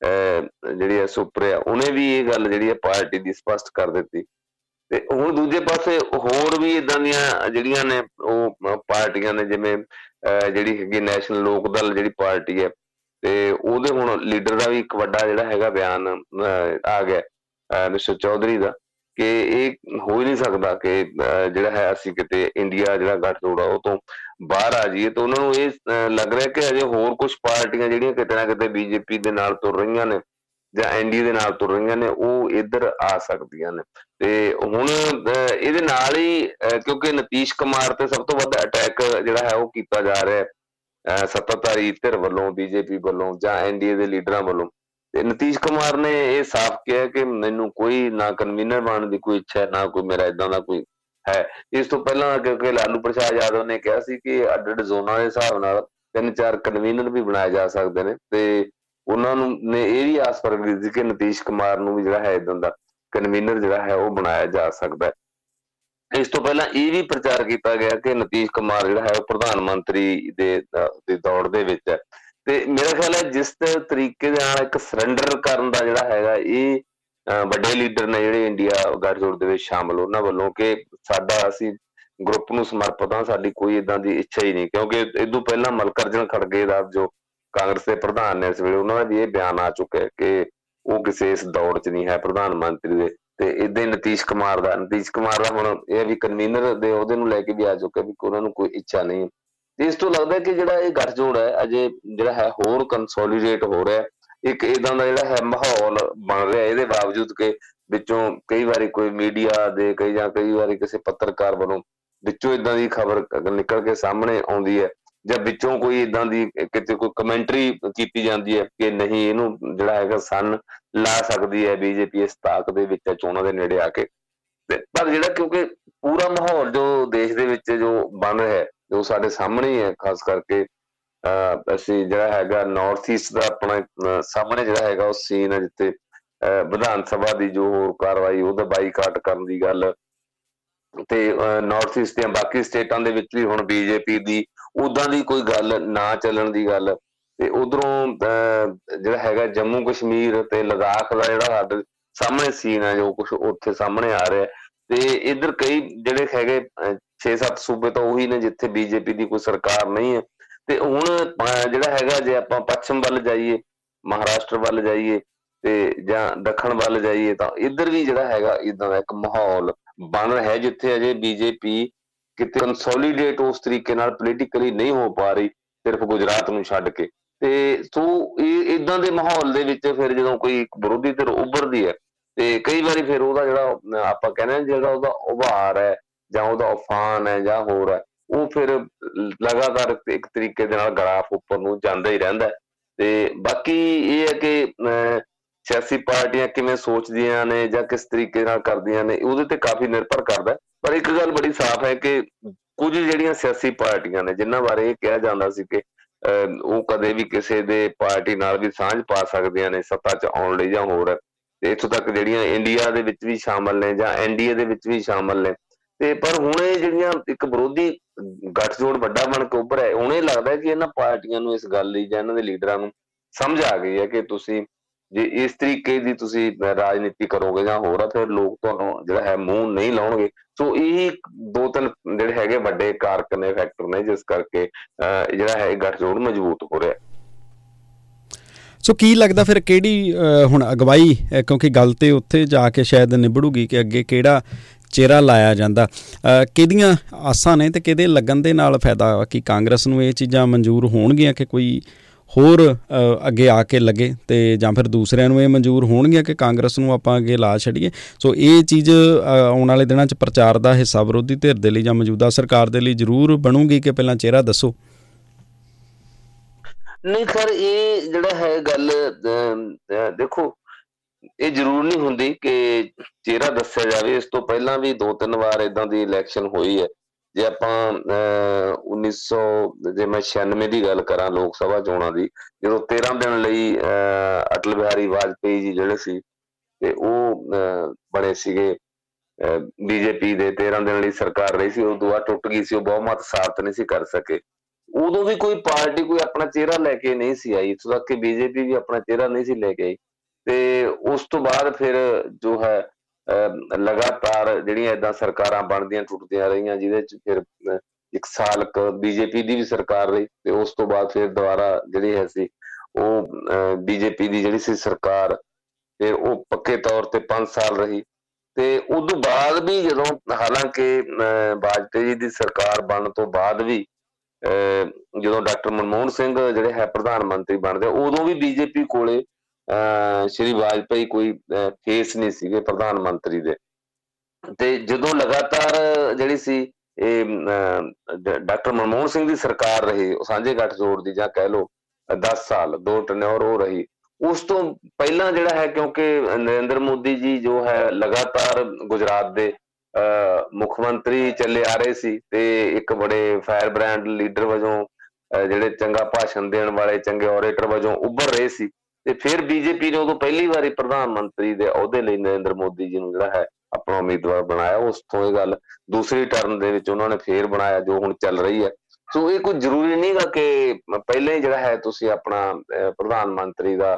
ਜਿਹੜੀ ਹੈ ਸੁਪਰਿਆ, ਉਹਨੇ ਵੀ ਇਹ ਗੱਲ ਜਿਹੜੀ ਹੈ ਪਾਰਟੀ ਦੀ ਸਪਸ਼ਟ ਕਰ ਦਿੱਤੀ। ਤੇ ਹੁਣ ਦੂਜੇ ਪਾਸੇ ਹੋਰ ਵੀ ਇਦਾਂ ਦੀਆਂ ਜਿਹੜੀਆਂ ਨੇ ਉਹ ਪਾਰਟੀਆਂ ਨੇ, ਜਿਵੇਂ ਜਿਹੜੀ ਹੈਗੀ ਨੈਸ਼ਨਲ ਲੋਕ ਦਲ ਜਿਹੜੀ ਪਾਰਟੀ ਹੈ ਤੇ ਉਹਦੇ ਹੁਣ ਲੀਡਰ ਦਾ ਵੀ ਇੱਕ ਵੱਡਾ ਜਿਹੜਾ ਹੈਗਾ ਬਿਆਨ ਆ ਗਿਆ ਮਿਸਟਰ ਚੌਧਰੀ ਦਾ, ਕਿ ਇਹ ਹੋ ਹੀ ਨਹੀਂ ਸਕਦਾ ਕਿ ਜਿਹੜਾ ਹੈ ਅਸੀਂ ਕਿਤੇ ਇੰਡੀਆ ਜਿਹੜਾ ਗੱਠਜੋੜ ਆ ਉਹ ਤੋਂ ਬਾਹਰ ਆ ਜਾਈਏ। ਤਾਂ ਉਹਨਾਂ ਨੂੰ ਇਹ ਲੱਗ ਰਿਹਾ ਕਿ ਅਜੇ ਹੋਰ ਕੁਝ ਪਾਰਟੀਆਂ ਜਿਹੜੀਆਂ ਕਿਤੇ ਨਾ ਕਿਤੇ ਬੀਜੇਪੀ ਦੇ ਨਾਲ ਤੁਰ ਰਹੀਆਂ ਨੇ ਜਾਂ ਐਨਡੀ ਦੇ ਨਾਲ ਤੁਰ ਰਹੀਆਂ ਨੇ, ਉਹ ਇੱਧਰ ਆ ਸਕਦੀਆਂ ਨੇ। ਤੇ ਹੁਣ ਇਹਦੇ ਨਾਲ ਹੀ ਕਿਉਂਕਿ ਨਤੀਸ਼ ਕੁਮਾਰ ਤੇ ਸਭ ਤੋਂ ਵੱਧ ਅਟੈਕ ਜਿਹੜਾ ਹੈ ਉਹ ਕੀਤਾ ਜਾ ਰਿਹਾ ਹੈ। ਸੱਤਾਧਾਰੀ ਧਿਰ ਵੱਲੋਂ ਬੀਜੇਪੀ ਵੱਲੋਂ ਜਾਂ ਐਨਡੀਏ ਦੇ ਲੀਡਰਾਂ ਵੱਲੋਂ। ਤੇ ਨਤੀਸ਼ ਕੁਮਾਰ ਨੇ ਇਹ ਸਾਫ਼ ਕਿਹਾ ਕਿ ਮੈਨੂੰ ਕੋਈ ਨਾ ਕਨਵੀਨਰ ਬਣਨ ਦੀ ਕੋਈ ਇੱਛਾ ਨਾ ਕੋਈ ਮੇਰਾ ਇਦਾਂ ਦਾ ਕੋਈ ਹੈ। ਇਸ ਤੋਂ ਪਹਿਲਾਂ ਕਿਉਂਕਿ ਲਾਲੂ ਪ੍ਰਸ਼ਾਦ ਯਾਦਵ ਨੇ ਕਿਹਾ ਸੀ ਕਿ ਅੱਡ ਅੱਡ ਜ਼ੋਨਾਂ ਦੇ ਹਿਸਾਬ ਨਾਲ ਤਿੰਨ ਚਾਰ ਕਨਵੀਨਰ ਵੀ ਬਣਾਏ ਜਾ ਸਕਦੇ ਨੇ। ਤੇ ਉਹਨਾਂ ਨੂੰ, ਨੇ ਇਹ ਵੀ ਆਸ ਪ੍ਰਗਟ ਕੀਤੀ ਕਿ ਨਤੀਸ਼ ਕੁਮਾਰ ਨੂੰ ਵੀ ਜਿਹੜਾ ਹੈ ਇਦਾਂ ਦਾ ਕਨਵੀਨਰ ਜਿਹੜਾ ਹੈ, ਉਹ ਬਣਾਇਆ ਜਾ ਸਕਦਾ ਹੈ। ਇਸ ਤੋਂ ਪਹਿਲਾਂ ਇਹ ਵੀ ਪ੍ਰਚਾਰ ਕੀਤਾ ਗਿਆ ਕਿ ਨਤੀਸ਼ ਕੁਮਾਰ ਜਿਹੜਾ ਹੈ ਉਹ ਪ੍ਰਧਾਨ ਮੰਤਰੀ ਦੇ ਦੇ ਦੌੜ ਦੇ ਵਿੱਚ ਹੈ। ਤੇ ਮੇਰਾ ਖਿਆਲ ਹੈ ਜਿਸ ਤਰੀਕੇ ਦੇ ਨਾਲ ਇੱਕ ਸਰੈਂਡਰ ਕਰਨ ਦਾ ਜਿਹੜਾ ਹੈਗਾ ਇਹ ਵੱਡੇ ਲੀਡਰ ਨੇ ਜਿਹੜੇ ਇੰਡੀਆ ਗੱਠਜੋੜ ਦੇ ਵਿੱਚ ਸ਼ਾਮਲ, ਉਹਨਾਂ ਵੱਲੋਂ ਕਿ ਸਾਡਾ ਅਸੀਂ ਗਰੁੱਪ ਨੂੰ ਸਮਰਪਿਤ ਹਾਂ, ਸਾਡੀ ਕੋਈ ਇਦਾਂ ਦੀ ਇੱਛਾ ਹੀ ਨਹੀਂ, ਕਿਉਂਕਿ ਇਦੋਂ ਪਹਿਲਾਂ ਮਲਕਰਜਨ ਖੜਗੇ ਦਾ ਜੋ ਕਾਂਗਰਸ ਦੇ ਪ੍ਰਧਾਨ ਨੇ ਇਸ ਵੇਲੇ, ਉਹਨਾਂ ਦਾ ਵੀ ਇਹ ਬਿਆਨ ਆ ਚੁੱਕਾ ਹੈ ਕਿ ਉਹ ਕਿਸੇ ਇਸ ਦੌੜ 'ਚ ਨਹੀਂ ਹੈ ਪ੍ਰਧਾਨ ਮੰਤਰੀ ਦੇ। ਤੇ ਇਦਾਂ ਨਤੀਸ਼ ਕੁਮਾਰ ਦਾ ਨਤੀਸ਼ ਕੁਮਾਰ ਦਾ ਹੁਣ ਇਹ ਵੀ ਕਨਵੀਨਰ ਦੇ ਉਹਦੇ ਨੂੰ ਲੈ ਕੇ ਵੀ ਆ ਚੁੱਕਾ ਵੀ ਉਹਨਾਂ ਨੂੰ ਕੋਈ ਇੱਛਾ ਨਹੀਂ ਤੇ ਇਸ ਤੋਂ ਲੱਗਦਾ ਕਿ ਜਿਹੜਾ ਇਹ ਗੱਠਜੋੜ ਹੈ, ਅਜੇ ਜਿਹੜਾ ਹੈ ਹੋਰ ਕੰਸੋਲੀਡੇਟ ਹੋ ਰਿਹਾ ਇੱਕ ਇਦਾਂ ਦਾ ਜਿਹੜਾ ਹੈ ਮਾਹੌਲ ਬਣ ਰਿਹਾ ਇਹਦੇ ਬਾਵਜੂਦ ਕਿ ਵਿੱਚੋਂ ਕਈ ਵਾਰੀ ਕੋਈ ਮੀਡੀਆ ਦੇ ਕਈ ਜਾਂ ਕਈ ਵਾਰੀ ਕਿਸੇ ਪੱਤਰਕਾਰ ਵੱਲੋਂ ਵਿੱਚੋਂ ਇਦਾਂ ਦੀ ਖਬਰ ਨਿਕਲ ਕੇ ਸਾਹਮਣੇ ਆਉਂਦੀ ਹੈ। ਜਾਂ ਵਿੱਚੋਂ ਕੋਈ ਇਦਾਂ ਦੀ ਕਿਤੇ ਕੋਈ ਕਮੈਂਟਰੀ ਕੀਤੀ ਜਾਂਦੀ ਹੈ ਕਿ ਨਹੀਂ, ਇਹਨੂੰ ਜਿਹੜਾ ਹੈਗਾ ਸਨ ਲਾ ਸਕਦੀ ਹੈ ਬੀਜੇਪੀ ਇਸ ਤਾਕ ਦੇ ਵਿੱਚ ਚੋਣਾਂ ਦੇ ਨੇੜੇ ਆ ਕੇ। ਪਰ ਜਿਹੜਾ ਕਿਉਂਕਿ ਪੂਰਾ ਮਾਹੌਲ ਜੋ ਦੇਸ਼ ਦੇ ਵਿੱਚ ਜੋ ਬਣ ਰਿਹਾ ਹੈ, ਜੋ ਸਾਡੇ ਸਾਹਮਣੇ ਹੀ ਹੈ, ਖਾਸ ਕਰਕੇ ਅਸੀਂ ਜਿਹੜਾ ਹੈਗਾ ਨਾਰਥ ਈਸਟ ਦਾ ਆਪਣਾ ਸਾਹਮਣੇ ਜਿਹੜਾ ਹੈਗਾ ਉਹ ਸੀਨ ਹੈ ਜਿੱਥੇ ਵਿਧਾਨ ਸਭਾ ਦੀ ਜੋ ਹੋਰ ਕਾਰਵਾਈ ਉਹਦਾ ਬਾਈਕਾਟ ਕਰਨ ਦੀ ਗੱਲ। ਤੇ ਨਾਰਥ ਈਸਟ ਦੀਆਂ ਬਾਕੀ ਸਟੇਟਾਂ ਦੇ ਵਿੱਚ ਵੀ ਹੁਣ ਬੀਜੇਪੀ ਦੀ ਉਦਾਂ ਦੀ ਕੋਈ ਗੱਲ ਨਾ ਚੱਲਣ ਦੀ ਗੱਲ। ਤੇ ਉਧਰੋਂ ਜਿਹੜਾ ਹੈਗਾ ਜੰਮੂ ਕਸ਼ਮੀਰ ਤੇ ਲਦਾਖ ਦਾ ਜਿਹੜਾ ਸਾਡੇ ਸਾਹਮਣੇ ਸੀਨ ਹੈ ਜੋ ਕੁਝ ਉੱਥੇ ਸਾਹਮਣੇ ਆ ਰਿਹਾ। ਤੇ ਇਧਰ ਕਈ ਜਿਹੜੇ ਹੈਗੇ 6-7 ਸੂਬੇ ਤਾਂ ਉਹੀ ਨੇ ਜਿੱਥੇ ਬੀਜੇਪੀ ਦੀ ਕੋਈ ਸਰਕਾਰ ਨਹੀਂ ਹੈ। ਤੇ ਹੁਣ ਜਿਹੜਾ ਹੈਗਾ ਜੇ ਆਪਾਂ ਪੱਛਮ ਵੱਲ ਜਾਈਏ, ਮਹਾਰਾਸ਼ਟਰ ਵੱਲ ਜਾਈਏ ਤੇ ਜਾਂ ਦੱਖਣ ਵੱਲ ਜਾਈਏ ਤਾਂ ਇੱਧਰ ਵੀ ਜਿਹੜਾ ਹੈਗਾ, ਇਦਾਂ ਦਾ ਇੱਕ ਮਾਹੌਲ ਬਣ ਰਿਹਾ ਜਿੱਥੇ ਅਜੇ ਬੀਜੇਪੀ ਕਿਤੇ ਕੰਸੋਲੀਡੇਟ ਉਸ ਤਰੀਕੇ ਨਾਲ ਪੋਲੀਟੀਕਲੀ ਨਹੀਂ ਹੋ ਪਾ ਰਹੀ, ਸਿਰਫ ਗੁਜਰਾਤ ਨੂੰ ਛੱਡ ਕੇ। ਤੇ ਸੋ ਇਹ ਇਦਾਂ ਦੇ ਮਾਹੌਲ ਦੇ ਵਿੱਚ ਫਿਰ ਜਦੋਂ ਕੋਈ ਵਿਰੋਧੀ ਧਿਰ ਉੱਭਰਦੀ ਹੈ, ਤੇ ਕਈ ਵਾਰੀ ਫਿਰ ਉਹਦਾ ਜਿਹੜਾ, ਆਪਾਂ ਕਹਿੰਦੇ ਜਿਹੜਾ ਉਹਦਾ ਉਭਾਰ ਹੈ, ਜਾਂ ਉਹਦਾ ਉਫਾਨ ਹੈ, ਜਾਂ ਹੋਰ ਹੈ, ਉਹ ਫਿਰ ਲਗਾਤਾਰ ਇੱਕ ਤਰੀਕੇ ਦੇ ਨਾਲ ਗ੍ਰਾਫ ਉੱਪਰ ਨੂੰ ਜਾਂਦਾ ਹੀ ਰਹਿੰਦਾ ਤੇ ਬਾਕੀ ਇਹ ਹੈ ਕਿ ਸਿਆਸੀ ਪਾਰਟੀਆਂ ਕਿਵੇਂ ਸੋਚਦੀਆਂ ਨੇ ਜਾਂ ਕਿਸ ਤਰੀਕੇ ਨਾਲ ਕਰਦੀਆਂ ਨੇ, ਉਹਦੇ ਤੇ ਕਾਫੀ ਨਿਰਭਰ ਕਰਦਾ ਪਰ ਇੱਕ ਗੱਲ ਬੜੀ ਸਾਫ਼ ਹੈ ਕਿ ਕੁਝ ਜਿਹੜੀਆਂ ਸਿਆਸੀ ਪਾਰਟੀਆਂ ਨੇ, ਜਿਨ੍ਹਾਂ ਬਾਰੇ ਇਹ ਕਿਹਾ ਜਾਂਦਾ ਸੀ ਕਿ ਉਹ ਕਦੇ ਵੀ ਕਿਸੇ ਦੇ ਪਾਰਟੀ ਨਾਲ ਵੀ ਸਾਂਝ ਪਾ ਸਕਦੀਆਂ ਨੇ, ਸੱਤਾ 'ਚ ਆਉਣ ਲਈ ਜਾਂ ਹੋਰ। ਤੇ ਇਥੋਂ ਤੱਕ ਜਿਹੜੀਆਂ ਇੰਡੀਆ ਦੇ ਵਿੱਚ ਵੀ ਸ਼ਾਮਲ ਨੇ ਜਾਂ ਐਨਡੀਏ ਦੇ ਵਿੱਚ ਵੀ ਸ਼ਾਮਲ ਨੇ। ਤੇ ਪਰ ਹੁਣ ਇਹ ਜਿਹੜੀਆਂ ਇੱਕ ਵਿਰੋਧੀ ਗੱਠਜੋੜ ਵੱਡਾ ਬਣ ਕੇ ਉੱਭਰ ਹੈ ਹੁਣ ਇਹ ਲੱਗਦਾ ਕਿ ਇਹਨਾਂ ਪਾਰਟੀਆਂ ਨੂੰ ਇਸ ਗੱਲ ਲਈ ਜਾਂ ਇਹਨਾਂ ਦੇ ਲੀਡਰਾਂ ਨੂੰ ਸਮਝ ਆ ਗਈ ਹੈ ਕਿ ਤੁਸੀਂ ਜੇ ਇਸ ਤਰੀਕੇ ਦੀ ਤੁਸੀਂ ਰਾਜਨੀਤੀ ਕਰੋਗੇ ਜਾਂ ਹੋਰ ਆ, ਫਿਰ ਲੋਕ ਤੁਹਾਨੂੰ ਜਿਹੜਾ ਹੈ ਮੂੰਹ ਨਹੀਂ ਲਾਉਣਗੇ। ਸੋ ਇਹ ਦੋ ਤਿੰਨ ਜਿਹੜੇ ਹੈਗੇ ਵੱਡੇ ਕਾਰਕ ਨੇ ਫੈਕਟਰ ਨੇ, ਜਿਸ ਕਰਕੇ ਜਿਹੜਾ ਹੈ ਗੱਠਜੋੜ ਮਜ਼ਬੂਤ ਹੋ ਰਿਹਾ। ਸੋ ਕੀ ਲੱਗਦਾ ਫਿਰ ਕਿਹੜੀ ਹੁਣ ਅਗਵਾਈ ਕਿਉਂਕਿ ਗੱਲ ਤੇ ਉੱਥੇ ਜਾ ਕੇ ਸ਼ਾਇਦ ਨਿਬੜੂਗੀ ਕਿ ਅੱਗੇ ਕਿਹੜਾ ਚਿਹਰਾ ਲਾਇਆ ਜਾਂਦਾ। ਕਿਹਦੀਆਂ ਆਸਾਂ ਨੇ ਤੇ ਕਿਹਦੇ ਲੱਗਣ ਦੇ ਨਾਲ ਫਾਇਦਾ ਕਿ ਕਾਂਗਰਸ ਨੂੰ ਇਹ ਚੀਜ਼ਾਂ ਮਨਜ਼ੂਰ ਹੋਣਗੀਆਂ ਕਿ ਕੋਈ ਹੋਰ ਅੱਗੇ ਆ ਕੇ ਲੱਗੇ ਤੇ ਜਾਂ ਫਿਰ ਦੂਸਰਿਆਂ ਨੂੰ ਇਹ ਮਨਜ਼ੂਰ ਹੋਣਗੀਆਂ ਕਿ ਕਾਂਗਰਸ ਨੂੰ ਆਪਾਂ ਅੱਗੇ ਲਾ ਛੱਡੀਏ। ਸੋ ਇਹ ਚੀਜ਼ ਆਉਣ ਵਾਲੇ ਦਿਨਾਂ 'ਚ ਪ੍ਰਚਾਰ ਦਾ ਹਿੱਸਾ ਵਿਰੋਧੀ ਧਿਰ ਦੇ ਲਈ ਜਾਂ ਮੌਜੂਦਾ ਸਰਕਾਰ ਦੇ ਲਈ ਜ਼ਰੂਰ ਬਣੂਗੀ ਕਿ ਪਹਿਲਾਂ ਚਿਹਰਾ ਦੱਸੋ? ਨਹੀਂ ਸਰ, ਇਹ ਜਿਹੜਾ ਹੈ ਗੱਲ ਦੇਖੋ, ਇਹ ਜ਼ਰੂਰ ਨਹੀਂ ਹੁੰਦੀ ਕਿ ਚਿਹਰਾ ਦੱਸਿਆ ਜਾਵੇ। ਇਸ ਤੋਂ ਪਹਿਲਾਂ ਵੀ ਦੋ ਤਿੰਨ ਵਾਰ ਇਦਾਂ ਦੀ ਇਲੈਕਸ਼ਨ ਹੋਈ ਹੈ। ਜੇ ਆਪਾਂ 1900 ਜੇ ਮੈਂ 96 ਦੀ ਗੱਲ ਕਰਾਂ ਲੋਕ ਸਭਾ ਚੋਣਾਂ ਦੀ, ਜਦੋਂ 13 ਦਿਨ ਲਈ ਅਟਲ ਬਿਹਾਰੀ ਵਾਜਪੇਈ ਜੀ ਜਿਹੜੇ ਸੀ ਤੇ ਉਹ ਬਣੇ ਸੀਗੇ ਬੀਜੇਪੀ ਦੇ 13 ਦਿਨ ਲਈ ਸਰਕਾਰ ਰਹੀ ਸੀ ਉਹ ਦੁਆ ਟੁੱਟ ਗਈ ਸੀ, ਉਹ ਬਹੁਮਤ ਸਾਬਤ ਨਹੀਂ ਸੀ ਕਰ ਸਕੇ। ਉਦੋਂ ਵੀ ਕੋਈ ਪਾਰਟੀ ਕੋਈ ਆਪਣਾ ਚਿਹਰਾ ਲੈ ਕੇ ਨਹੀਂ ਸੀ ਆਈ ਇਸ ਵਕਤ ਕਿ ਬੀਜੇਪੀ ਵੀ ਆਪਣਾ ਚਿਹਰਾ ਨਹੀਂ ਸੀ ਲੈ ਕੇ ਆਈ। ਤੇ ਉਸ ਤੋਂ ਬਾਅਦ ਫਿਰ ਜੋ ਹੈ ਲਗਾਤਾਰ ਜਿਹੜੀਆਂ ਇਦਾਂ ਸਰਕਾਰਾਂ ਬਣਦੀਆਂ, ਟੁੱਟਦੀਆਂ ਰਹੀਆਂ, ਜਿਹਦੇ ਚ ਫਿਰ ਇੱਕ ਸਾਲ ਕ ਬੀਜੇਪੀ ਦੀ ਵੀ ਸਰਕਾਰ ਰਹੀ ਤੇ ਉਸ ਤੋਂ ਬਾਅਦ ਫਿਰ ਦੁਬਾਰਾ ਜਿਹੜੀ ਹੈ ਸੀ, ਉਹ ਬੀਜੇਪੀ ਦੀ ਜਿਹੜੀ ਸੀ ਸਰਕਾਰ ਫਿਰ ਉਹ ਪੱਕੇ ਤੌਰ ਤੇ 5 ਸਾਲ ਰਹੀ। ਤੇ ਉਸ ਤੋਂ ਬਾਅਦ ਵੀ ਜਦੋਂ ਹਾਲਾਂਕਿ ਬਾਜਪੇਈ ਜੀ ਦੀ ਸਰਕਾਰ ਬਣਨ ਤੋਂ ਬਾਅਦ ਵੀ ਜਦੋਂ ਡਾਕਟਰ ਮਨਮੋਹਨ ਸਿੰਘ ਜਿਹੜੇ ਹੈ ਪ੍ਰਧਾਨ ਮੰਤਰੀ ਬਣਦੇ, ਉਦੋਂ ਵੀ ਬੀਜੇਪੀ ਕੋਲੇ ਸ਼੍ਰੀ ਵਾਜਪਾਈ ਕੋਈ ਫੇਸ ਨਹੀਂ ਸੀਗੇ ਪ੍ਰਧਾਨ ਮੰਤਰੀ ਦੇ। ਤੇ ਜਦੋਂ ਲਗਾਤਾਰ ਜਿਹੜੀ ਸੀ ਇਹ ਡਾਕਟਰ ਮਨਮੋਹਨ ਸਿੰਘ ਦੀ ਸਰਕਾਰ ਰਹੀ, ਉਹ ਸਾਂਝੇ ਜੋੜ ਦੀ ਜਾਂ ਕਹਿ ਲਓ 10 ਸਾਲ, ਦੋ ਟਨਿਓਰ ਹੋ ਰਹੀ, ਉਸ ਤੋਂ ਪਹਿਲਾਂ ਜਿਹੜਾ ਹੈ ਕਿਉਂਕਿ ਨਰਿੰਦਰ ਮੋਦੀ ਜੀ ਜੋ ਹੈ ਲਗਾਤਾਰ ਗੁਜਰਾਤ ਦੇ ਮੁੱਖ ਮੰਤਰੀ ਚੱਲੇ ਆ ਰਹੇ ਸੀ ਤੇ ਇੱਕ ਬੜੇ ਫਾਇਰ ਬ੍ਰਾਂਡ ਲੀਡਰ ਵਜੋਂ ਜਿਹੜੇ ਚੰਗਾ ਭਾਸ਼ਣ ਦੇਣ ਵਾਲੇ, ਚੰਗੇ ਓਰੇਟਰ ਵਜੋਂ ਉੱਭਰ ਰਹੇ ਸੀ। ਤੇ ਫਿਰ ਬੀਜੇਪੀ ਨੇ ਉਦੋਂ ਪਹਿਲੀ ਵਾਰੀ ਪ੍ਰਧਾਨ ਮੰਤਰੀ ਦੇ ਅਹੁਦੇ ਲਈ ਨਰਿੰਦਰ ਮੋਦੀ ਜੀ ਨੂੰ ਜਿਹੜਾ ਹੈ ਆਪਣਾ ਉਮੀਦਵਾਰ ਬਣਾਇਆ। ਉਸ ਤੋਂ ਇਹ ਗੱਲ ਦੂਸਰੀ ਟਰਮ ਦੇ ਵਿੱਚ ਉਹਨਾਂ ਨੇ ਫੇਰ ਬਣਾਇਆ, ਜੋ ਹੁਣ ਚੱਲ ਰਹੀ ਹੈ। ਸੋ ਇਹ ਕੋਈ ਜ਼ਰੂਰੀ ਨਹੀਂਗਾ ਕਿ ਪਹਿਲਾਂ ਹੀ ਜਿਹੜਾ ਹੈ ਤੁਸੀਂ ਆਪਣਾ ਪ੍ਰਧਾਨ ਮੰਤਰੀ ਦਾ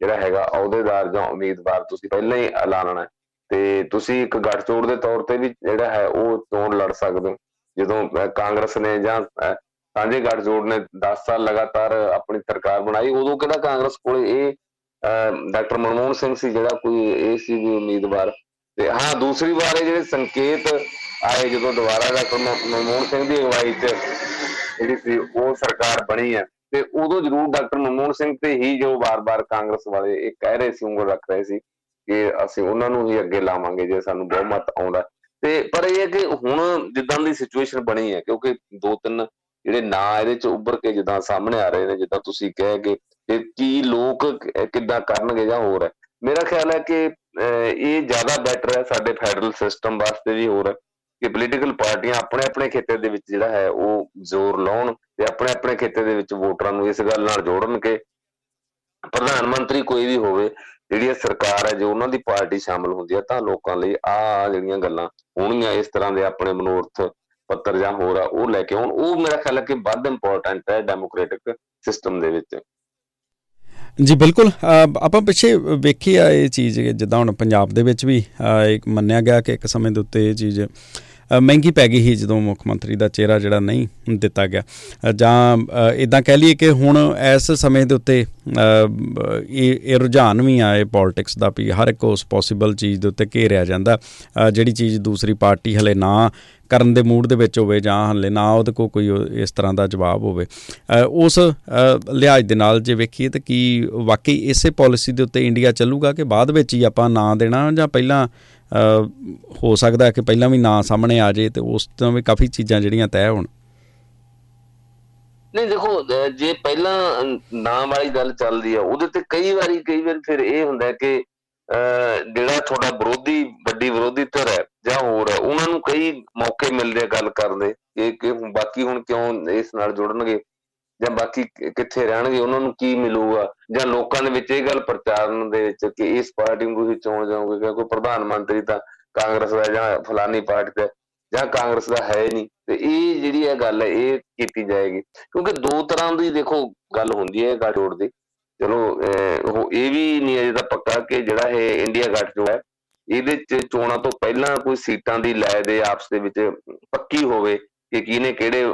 ਜਿਹੜਾ ਹੈਗਾ ਅਹੁਦੇਦਾਰ ਜਾਂ ਉਮੀਦਵਾਰ ਤੁਸੀਂ ਪਹਿਲਾਂ ਹੀ ਐਲਾਨਣਾ ਤੇ ਤੁਸੀਂ ਇੱਕ ਗੱਠਜੋੜ ਦੇ ਤੌਰ ਤੇ ਵੀ ਜਿਹੜਾ ਹੈ ਉਹ ਚੋਣ ਲੜ ਸਕਦੇ ਹੋ। ਜਦੋਂ ਕਾਂਗਰਸ ਨੇ ਜਾਂ ਸਾਂਝੇ ਗੱਠਜੋੜ ਨੇ 10 ਸਾਲ ਲਗਾਤਾਰ ਆਪਣੀ ਸਰਕਾਰ ਬਣਾਈ। ਉਦੋਂ ਕਿਹੜਾ ਕਾਂਗਰਸ ਕੋਲ ਇਹ ਡਾਕਟਰ ਮਨਮੋਹਨ ਸਿੰਘ ਸੀ ਜਿਹੜਾ ਕੋਈ ਇਹ ਸੀ ਵੀ ਉਮੀਦਵਾਰ? ਤੇ ਹਾਂ, ਦੂਸਰੀ ਵਾਰ ਇਹ ਜਿਹੜੇ ਸੰਕੇਤ ਆਏ ਜਦੋਂ ਦੁਬਾਰਾ ਡਾਕਟਰ ਮਨਮੋਹਨ ਸਿੰਘ ਦੀ ਅਗਵਾਈ 'ਚ ਜਿਹੜੀ ਸੀ, ਉਹ ਸਰਕਾਰ ਬਣੀ ਹੈ। ਤੇ ਉਦੋਂ ਜ਼ਰੂਰ ਡਾਕਟਰ ਮਨਮੋਹਨ ਸਿੰਘ ਤੇ ਹੀ ਜੋ ਵਾਰ-ਵਾਰ ਕਾਂਗਰਸ ਵਾਲੇ ਇਹ ਕਹਿ ਰਹੇ ਸੀ, ਉਂਗਲ ਰੱਖ ਰਹੇ ਸੀ ਕਿ ਅਸੀਂ ਉਹਨਾਂ ਨੂੰ ਹੀ ਅੱਗੇ ਲਾਵਾਂਗੇ ਜੇ ਸਾਨੂੰ ਬਹੁਮਤ ਆਉਂਦਾ। ਤੇ, ਪਰ ਇਹ ਹੈ ਕਿ ਹੁਣ ਜਿੱਦਾਂ ਦੀ ਸਿਚੁਏਸ਼ਨ ਬਣੀ ਹੈ, ਕਿਉਂਕਿ ਦੋ ਤਿੰਨ ਜਿਹੜੇ ਨਾਂ ਇਹਦੇ ਚ ਉੱਭਰ ਕੇ ਜਿੱਦਾਂ ਸਾਹਮਣੇ ਆ ਰਹੇ ਨੇ, ਜਿੱਦਾਂ ਤੁਸੀਂ ਕਹੇ ਕਿ ਕੀ ਲੋਕ ਕਿੱਦਾਂ ਕਰਨਗੇ ਜਾਂ ਹੋਰ ਹੈ। ਮੇਰਾ ਖਿਆਲ ਹੈ ਕਿ ਇਹ ਜ਼ਿਆਦਾ ਬੈਟਰ ਹੈ ਸਾਡੇ ਫੈਡਰਲ ਸਿਸਟਮ ਵਾਸਤੇ ਵੀ ਹੋਰ ਹੈ ਕਿ ਪੋਲੀਟੀਕਲ ਪਾਰਟੀਆਂ ਆਪਣੇ ਆਪਣੇ ਖੇਤਰ ਦੇ ਵਿੱਚ ਜਿਹੜਾ ਹੈ ਉਹ ਜ਼ੋਰ ਲਾਉਣ ਤੇ ਆਪਣੇ ਆਪਣੇ ਖੇਤਰ ਦੇ ਵਿੱਚ ਵੋਟਰਾਂ ਨੂੰ ਇਸ ਗੱਲ ਨਾਲ ਜੋੜਨ ਕਿ ਪ੍ਰਧਾਨ ਮੰਤਰੀ ਕੋਈ ਵੀ ਹੋਵੇ ਜਿਹੜੀ ਸਰਕਾਰ ਹੈ, ਜੋ ਉਹਨਾਂ ਦੀ ਪਾਰਟੀ ਸ਼ਾਮਲ ਹੁੰਦੀ ਹੈ, ਤਾਂ ਲੋਕਾਂ ਲਈ ਆ ਜਿਹੜੀਆਂ ਗੱਲਾਂ ਹੋਣੀਆਂ ਇਸ ਤਰ੍ਹਾਂ ਦੇ ਆਪਣੇ ਮਨੋਰਥ ਪੱਤਰ ਜਾਂ ਹੋਰ ਆ, ਉਹ ਲੈ ਕੇ ਆਉਣ। ਉਹ ਮੇਰਾ ਖਿਆਲ ਹੈ ਕਿ ਵੱਧ ਇੰਪੋਰਟੈਂਟ ਹੈ ਡੈਮੋਕ੍ਰੈਟਿਕ ਸਿਸਟਮ ਦੇ ਵਿੱਚ। ਜੀ, ਬਿਲਕੁਲ। ਆਪਾਂ ਪਿੱਛੇ ਵੇਖੀ ਆ ਇਹ ਚੀਜ਼, ਜਿੱਦਾਂ ਹੁਣ ਪੰਜਾਬ ਦੇ ਵਿੱਚ ਵੀ ਇੱਕ ਮੰਨਿਆ ਗਿਆ ਕਿ ਇੱਕ ਸਮੇਂ ਦੇ ਉੱਤੇ ਇਹ ਚੀਜ਼ ਮਹਿੰਗੀ ਪੈ ਗਈ ਸੀ ਜਦੋਂ ਮੁੱਖ ਮੰਤਰੀ ਦਾ ਚਿਹਰਾ ਜਿਹੜਾ ਨਹੀਂ ਦਿੱਤਾ ਗਿਆ। ਜਾਂ ਇਦਾਂ ਕਹਿ ਲਈਏ ਕਿ ਹੁਣ ਇਸ ਸਮੇਂ ਦੇ ਉੱਤੇ ਇਹ ਇਹ ਰੁਝਾਨ ਵੀ ਆਏ ਪੋਲਿਟਿਕਸ ਦਾ ਵੀ ਹਰ ਇੱਕ ਉਸ ਪੋਸੀਬਲ ਚੀਜ਼ ਦੇ ਉੱਤੇ ਘੇਰਿਆ ਜਾਂਦਾ। ਜਿਹੜੀ ਚੀਜ਼ ਦੂਸਰੀ ਪਾਰਟੀ ਹਲੇ ਨਾ ਕਰਨ ਦੇ ਮੂਡ ਦੇ ਵਿੱਚ ਹੋਵੇ ਜਾਂ ਹਲੇ ਨਾ ਉਹਦੇ ਕੋ ਕੋਈ ਇਸ ਤਰ੍ਹਾਂ ਦਾ ਜਵਾਬ ਹੋਵੇ। ਉਸ ਲਿਹਾਜ਼ ਦੇ ਨਾਲ ਜੇ ਵੇਖੀਏ ਤਾਂ ਕੀ ਵਾਕਈ ਇਸੇ ਪਾਲਿਸੀ ਦੇ ਉੱਤੇ ਇੰਡੀਆ ਚੱਲੂਗਾ ਕਿ ਬਾਅਦ ਵਿੱਚ ਹੀ ਆਪਾਂ ਨਾਂ ਦੇਣਾ ਜਾਂ ਪਹਿਲਾਂ ਹੋ ਸਕਦਾ ਕਿ ਪਹਿਲਾਂ ਵੀ ਨਾਂ ਸਾਹਮਣੇ ਆ ਜੇ ਤੇ ਉਸ ਤੋਂ ਵੀ ਕਾਫੀ ਚੀਜ਼ਾਂ ਜਿਹੜੀਆਂ ਤੈਅ ਹੋਣ। ਨਹੀਂ, ਦੇਖੋ ਜੇ ਪਹਿਲਾਂ ਨਾਂ ਵਾਲੀ ਗੱਲ ਚੱਲਦੀ ਆ, ਉਹਦੇ ਤੇ ਕਈ ਵਾਰੀ, ਕਈ ਵਾਰ ਫਿਰ ਇਹ ਹੁੰਦਾ ਕਿ ਜਿਹੜਾ ਤੁਹਾਡਾ ਵਿਰੋਧੀ, ਵੱਡੀ ਵਿਰੋਧੀ ਧਿਰ ਹੈ ਜਾਂ ਹੋਰ ਹੈ, ਉਹਨਾਂ ਨੂੰ ਕਈ ਮੌਕੇ ਮਿਲਦੇ ਆ ਗੱਲ ਕਰਨ ਦੇ, ਕਿ ਕਿ ਬਾਕੀ ਹੁਣ ਕਿਉਂ ਇਸ ਨਾਲ ਜੁੜਨਗੇ ਜਾਂ ਬਾਕੀ ਕਿੱਥੇ ਰਹਿਣਗੇ, ਉਹਨਾਂ ਨੂੰ ਕੀ ਮਿਲੂਗਾ? ਜਾਂ ਲੋਕਾਂ ਦੇ ਵਿੱਚ ਇਹ ਗੱਲ ਪ੍ਰਚਾਰਨ ਦੇ ਵਿੱਚ ਕਿ ਇਸ ਪਾਰਟੀ ਨੂੰ ਤੁਸੀਂ ਚੋਣ ਜਾਓਗੇ, ਕਿਉਂਕਿ ਪ੍ਰਧਾਨ ਮੰਤਰੀ ਤਾਂ ਕਾਂਗਰਸ ਦਾ ਜਾਂ ਫਲਾਨੀ ਪਾਰਟੀ ਦਾ ਜਾਂ ਕਾਂਗਰਸ ਦਾ ਹੈ ਨਹੀਂ। ਤੇ ਇਹ ਜਿਹੜੀ ਇਹ ਗੱਲ ਹੈ, ਇਹ ਕੀਤੀ ਜਾਏਗੀ। ਕਿਉਂਕਿ ਦੋ ਤਰ੍ਹਾਂ ਦੀ ਦੇਖੋ ਗੱਲ ਹੁੰਦੀ ਹੈ ਗੱਠਜੋੜ ਦੀ। ਚਲੋ ਉਹ ਇਹ ਵੀ ਨਹੀਂ ਅਜੇ ਤਾਂ ਪੱਕਾ ਕਿ ਜਿਹੜਾ ਇਹ ਇੰਡੀਆ ਗੱਠਜੋੜ ਹੈ, ਇਹਦੇ ਚ ਚੋਣਾਂ ਤੋਂ ਪਹਿਲਾਂ ਕੋਈ ਸੀਟਾਂ ਦੀ ਲੈ ਦੇ ਆਪਸ ਦੇ ਵਿੱਚ ਪੱਕੀ ਹੋਵੇ ਕਿ ਕਿਹਨੇ ਕਿਹੜੇ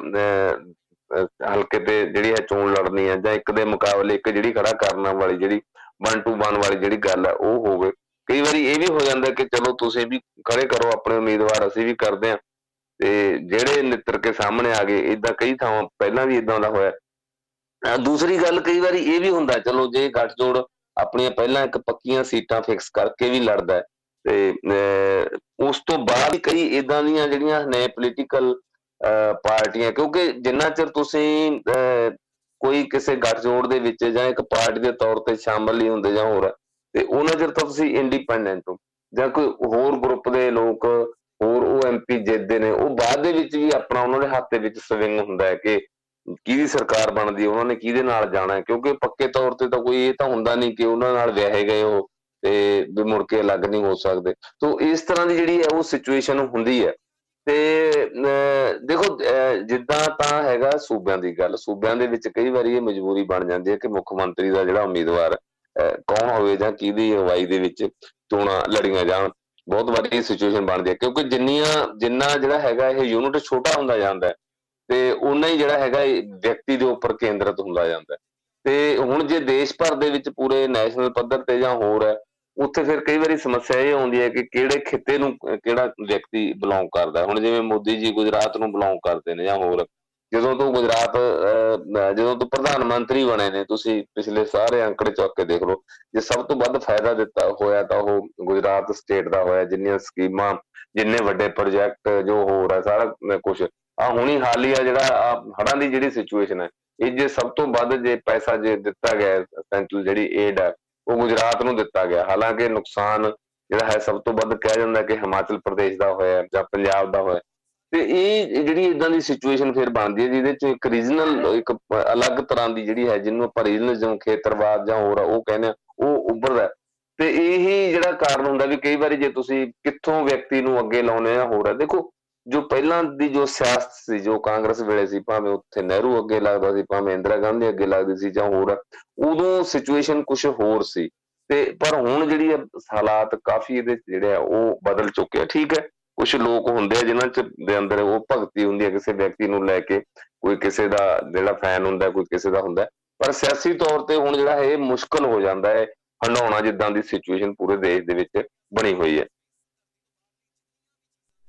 ਹਲਕੇ ਤੇ ਜਿਹੜੀ ਹੈ ਚੋਣ ਲੜਨੀ ਹੈ ਜਾਂ ਇੱਕ ਦੇ ਮੁਕਾਬਲੇ ਇੱਕ ਜਿਹੜੀ ਖੜਾ ਕਰਨ ਵਾਲੀ ਜਿਹੜੀ 1 ਟੂ 1 ਵਾਲੀ ਜਿਹੜੀ ਗੱਲ ਹੈ ਉਹ ਹੋਵੇ। ਕਈ ਵਾਰੀ ਇਹ ਵੀ ਹੋ ਜਾਂਦਾ ਕਿ ਚਲੋ ਤੁਸੀਂ ਵੀ ਖੜੇ ਕਰੋ ਆਪਣੇ ਉਮੀਦਵਾਰ, ਅਸੀਂ ਵੀ ਕਰਦੇ ਆ ਤੇ ਜਿਹੜੇ ਨਿੱਤਰ ਕੇ ਸਾਹਮਣੇ ਆ ਗਏ ਇਦਾਂ ਕਈ ਥਾਵਾਂ ਪਹਿਲਾਂ ਵੀ ਇਦਾਂ ਦਾ ਹੋਇਆ। ਦੂਸਰੀ ਗੱਲ ਕਈ ਵਾਰੀ ਇਹ ਵੀ ਹੁੰਦਾ, ਚਲੋ ਜੇ ਗੱਠਜੋੜ ਆਪਣੀਆਂ ਪਹਿਲਾਂ ਇੱਕ ਪੱਕੀਆਂ ਸੀਟਾਂ ਫਿਕਸ ਕਰਕੇ ਵੀ ਲੜਦਾ ਤੇ ਉਸ ਤੋਂ ਬਾਅਦ ਕਈ ਇਦਾਂ ਦੀਆਂ ਜਿਹੜੀਆਂ ਨੇ ਪੋਲੀਟੀਕਲ ਪਾਰਟੀਆਂ, ਕਿਉਂਕਿ ਜਿੰਨਾ ਚਿਰ ਤੁਸੀਂ ਕੋਈ ਕਿਸੇ ਗੱਠਜੋੜ ਦੇ ਵਿੱਚ ਜਾਂ ਇੱਕ ਪਾਰਟੀ ਦੇ ਤੌਰ ਤੇ ਸ਼ਾਮਲ ਨਹੀਂ ਹੁੰਦੇ ਜਾਂ ਹੋਰ, ਤੇ ਉਹਨਾਂ ਚਿਰ ਤਾਂ ਤੁਸੀਂ ਇੰਡੀਪੈਂਡੈਂਟ ਹੋ, ਜਾਂ ਕੋਈ ਹੋਰ ਗਰੁੱਪ ਦੇ ਲੋਕ, ਹੋਰ ਉਹ ਐਮਪੀ ਜਿੱਤਦੇ ਨੇ, ਉਹ ਬਾਅਦ ਦੇ ਵਿੱਚ ਵੀ ਆਪਣਾ ਉਹਨਾਂ ਦੇ ਹੱਥ ਦੇ ਵਿੱਚ ਸਵਿੰਗ ਹੁੰਦਾ ਹੈ ਕਿ ਕਿਹਦੀ ਸਰਕਾਰ ਬਣਦੀ ਉਹਨਾਂ ਨੇ ਕਿਹਦੇ ਨਾਲ ਜਾਣਾ ਕਿਉਂਕਿ ਪੱਕੇ ਤੌਰ ਤੇ ਤਾਂ ਕੋਈ ਇਹ ਤਾਂ ਹੁੰਦਾ ਨਹੀਂ ਕਿ ਉਹਨਾਂ ਨਾਲ ਵਿਆਹੇ ਗਏ ਹੋ, ਤੇ ਵੀ ਮੁੜ ਕੇ ਅਲੱਗ ਨਹੀਂ ਹੋ ਸਕਦੇ। ਤੋਂ ਇਸ ਤਰ੍ਹਾਂ ਦੀ ਜਿਹੜੀ ਹੈ ਉਹ ਸਿਚੁਏਸ਼ਨ ਹੁੰਦੀ ਹੈ। ਤੇ ਦੇਖੋ ਜਿੱਦਾਂ ਤਾਂ ਹੈਗਾ ਸੂਬਿਆਂ ਦੀ ਗੱਲ, ਸੂਬਿਆਂ ਦੇ ਵਿੱਚ ਕਈ ਵਾਰੀ ਇਹ ਮਜਬੂਰੀ ਬਣ ਜਾਂਦੀ ਹੈ ਕਿ ਮੁੱਖ ਮੰਤਰੀ ਦਾ ਜਿਹੜਾ ਉਮੀਦਵਾਰ ਕੌਣ ਹੋਵੇ ਜਾਂ ਕਿਹਦੀ ਅਗਵਾਈ ਦੇ ਵਿੱਚ ਚੋਣਾਂ ਲੜੀਆਂ ਜਾਣ, ਬਹੁਤ ਵਾਰੀ ਸਿਚੁਏਸ਼ਨ ਬਣਦੀ ਹੈ, ਕਿਉਂਕਿ ਜਿੰਨੀਆਂ, ਜਿੰਨਾ ਜਿਹੜਾ ਹੈਗਾ ਇਹ ਯੂਨਿਟ ਛੋਟਾ ਹੁੰਦਾ ਜਾਂਦਾ ਹੈ, ਤੇ ਉਨਾ ਹੀ ਜਿਹੜਾ ਹੈਗਾ ਵਿਅਕਤੀ ਦੇ ਉੱਪਰ ਕੇਂਦਰਿਤ ਹੁੰਦਾ ਜਾਂਦਾ ਤੇ ਹੁਣ ਜੇ ਦੇਸ਼ ਭਰ ਦੇ ਵਿੱਚ ਪੂਰੇ ਨੈਸ਼ਨਲ ਪੱਧਰ ਤੇ ਜਾਂ ਹੋਰ ਹੈ ਉੱਥੇ ਫਿਰ ਕਈ ਵਾਰੀ ਸਮੱਸਿਆ ਇਹ ਆਉਂਦੀ ਹੈ ਕਿ ਕਿਹੜੇ ਖਿੱਤੇ ਨੂੰ, ਕਿਹੜਾ ਵਿਅਕਤੀ ਬਿਲੋਂਗ ਕਰਦਾ ਹੁਣ ਜਿਵੇਂ ਮੋਦੀ ਜੀ ਗੁਜਰਾਤ ਨੂੰ ਬਿਲੋਂਗ ਕਰਦੇ ਨੇ ਜਾਂ ਹੋਰ, ਜਦੋਂ ਤੋਂ ਗੁਜਰਾਤ ਜਦੋਂ ਤੋਂ ਪ੍ਰਧਾਨ ਮੰਤਰੀ ਬਣੇ ਨੇ, ਤੁਸੀਂ ਪਿਛਲੇ ਸਾਰੇ ਅੰਕੜੇ ਚੁੱਕ ਕੇ ਦੇਖ ਲਓ, ਜੇ ਸਭ ਤੋਂ ਵੱਧ ਫਾਇਦਾ ਦਿੱਤਾ ਹੋਇਆ ਤਾਂ ਉਹ ਗੁਜਰਾਤ ਸਟੇਟ ਦਾ ਹੋਇਆ, ਜਿੰਨੀਆਂ ਸਕੀਮਾਂ, ਜਿੰਨੇ ਵੱਡੇ ਪ੍ਰੋਜੈਕਟ ਜੋ ਹੋ ਰਿਹਾ ਸਾਰਾ ਕੁਝ ਆ ਹੁਣੀ ਹਾਲੀਆ ਜਿਹੜਾ ਹੜਾਂ ਦੀ ਜਿਹੜੀ ਸਿਚੁਏਸ਼ਨ ਹੈ, ਇਹ ਜੇ ਸਭ ਤੋਂ ਵੱਧ ਜੇ ਪੈਸਾ ਜੇ ਦਿੱਤਾ ਗਿਆ ਸੈਂਟਰਲ ਜਿਹੜੀ ਏਡ ਹੈ ਉਹ ਗੁਜਰਾਤ ਨੂੰ ਦਿੱਤਾ ਗਿਆ। ਹਾਲਾਂਕਿ ਨੁਕਸਾਨ ਜਿਹੜਾ ਹੈ ਸਭ ਤੋਂ ਵੱਧ ਕਿਹਾ ਜਾਂਦਾ ਕਿ ਹਿਮਾਚਲ ਪ੍ਰਦੇਸ਼ ਦਾ ਹੋਇਆ ਜਾਂ ਪੰਜਾਬ ਦਾ ਹੋਇਆ। ਤੇ ਇਹ ਜਿਹੜੀ ਇਦਾਂ ਦੀ ਸਿਚੁਏਸ਼ਨ ਫਿਰ ਬਣਦੀ ਹੈ ਜਿਹਦੇ ਚ ਇੱਕ ਰੀਜਨਲ ਇੱਕ ਅਲੱਗ ਤਰ੍ਹਾਂ ਦੀ ਜਿਹੜੀ ਹੈ ਜਿਹਨੂੰ ਆਪਾਂ ਰੀਜਨਲਿਜ਼ਮ ਖੇਤਰਵਾਦ ਜਾਂ ਹੋਰ ਉਹ ਕਹਿੰਦੇ ਆ, ਉਹ ਉੱਭਰਦਾ ਤੇ ਇਹੀ ਜਿਹੜਾ ਕਾਰਨ ਹੁੰਦਾ ਵੀ ਕਈ ਵਾਰੀ ਜੇ ਤੁਸੀਂ ਕਿੱਥੋਂ ਵਿਅਕਤੀ ਨੂੰ ਅੱਗੇ ਲਾਉਨੇ ਆ ਹੋਰ ਹੈ। ਦੇਖੋ ਜੋ ਪਹਿਲਾਂ ਦੀ ਜੋ ਸਿਆਸਤ ਸੀ, ਜੋ ਕਾਂਗਰਸ ਵੇਲੇ ਸੀ, ਭਾਵੇਂ ਉੱਥੇ ਨਹਿਰੂ ਅੱਗੇ ਲੱਗਦਾ ਸੀ, ਭਾਵੇਂ ਇੰਦਰਾ ਗਾਂਧੀ ਅੱਗੇ ਲੱਗਦੀ ਸੀ ਜਾਂ ਹੋਰ, ਉਦੋਂ ਸਿਚੁਏਸ਼ਨ ਕੁਝ ਹੋਰ ਸੀ। ਤੇ ਪਰ ਹੁਣ ਜਿਹੜੀ ਹਾਲਾਤ ਕਾਫੀ ਇਹਦੇ ਜਿਹੜੇ ਆ, ਉਹ ਬਦਲ ਚੁੱਕੇ ਆ। ਠੀਕ ਹੈ ਕੁਝ ਲੋਕ ਹੁੰਦੇ ਆ ਜਿਨ੍ਹਾਂ ਚ ਦੇ ਅੰਦਰ ਉਹ ਭਗਤੀ ਹੁੰਦੀ ਹੈ ਕਿਸੇ ਵਿਅਕਤੀ ਨੂੰ ਲੈ ਕੇ, ਕੋਈ ਕਿਸੇ ਦਾ ਜਿਹੜਾ ਫੈਨ ਹੁੰਦਾ, ਕੋਈ ਕਿਸੇ ਦਾ ਹੁੰਦਾ। ਪਰ ਸਿਆਸੀ ਤੌਰ ਤੇ ਹੁਣ ਜਿਹੜਾ ਹੈ ਇਹ ਮੁਸ਼ਕਲ ਹੋ ਜਾਂਦਾ ਹੈ ਹੰਡਾਉਣਾ ਜਿੱਦਾਂ ਦੀ ਸਿਚੁਏਸ਼ਨ ਪੂਰੇ ਦੇਸ਼ ਦੇ ਵਿੱਚ ਬਣੀ ਹੋਈ ਹੈ।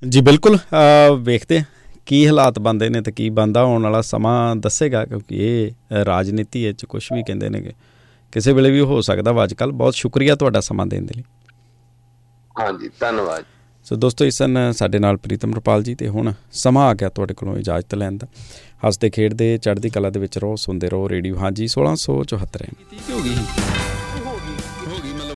ਜੀ ਬਿਲਕੁਲ। ਵੇਖਦੇ ਕੀ ਹਾਲਾਤ ਬੰਦੇ ਨੇ ਤੇ ਕੀ ਬੰਦਾ ਆਉਣ ਵਾਲਾ ਸਮਾਂ ਦੱਸੇਗਾ ਕਿਉਂਕਿ ਇਹ ਰਾਜਨੀਤੀ ਵਿੱਚ ਕੁਝ ਵੀ ਕਹਿੰਦੇ ਨੇ ਕਿਸੇ ਵੇਲੇ ਵੀ ਹੋ ਸਕਦਾ ਵਾ ਅੱਜਕੱਲ ਬਹੁਤ ਸ਼ੁਕਰੀਆ ਤੁਹਾਡਾ ਸਮਾਂ ਦੇਣ ਦੇ ਲਈ। ਹਾਂਜੀ ਧੰਨਵਾਦ। ਸੋ ਦੋਸਤੋ ਇਸਨ ਸਾਡੇ ਨਾਲ ਪ੍ਰੀਤਮ ਰਪਾਲ ਜੀ ਤੇ ਹੁਣ ਸਮਾਂ ਆ ਗਿਆ ਤੁਹਾਡੇ ਕੋਲੋਂ ਇਜਾਜ਼ਤ ਲੈਣ ਦਾ। ਹੱਸਦੇ ਖੇਡਦੇ ਚੜ੍ਹਦੀ ਕਲਾ ਦੇ ਵਿੱਚ ਰਹੋ ਸੁਣਦੇ ਰਹੋ ਰੇਡੀਓ। ਹਾਂਜੀ 1674 ਕੀ ਹੋ ਗਈ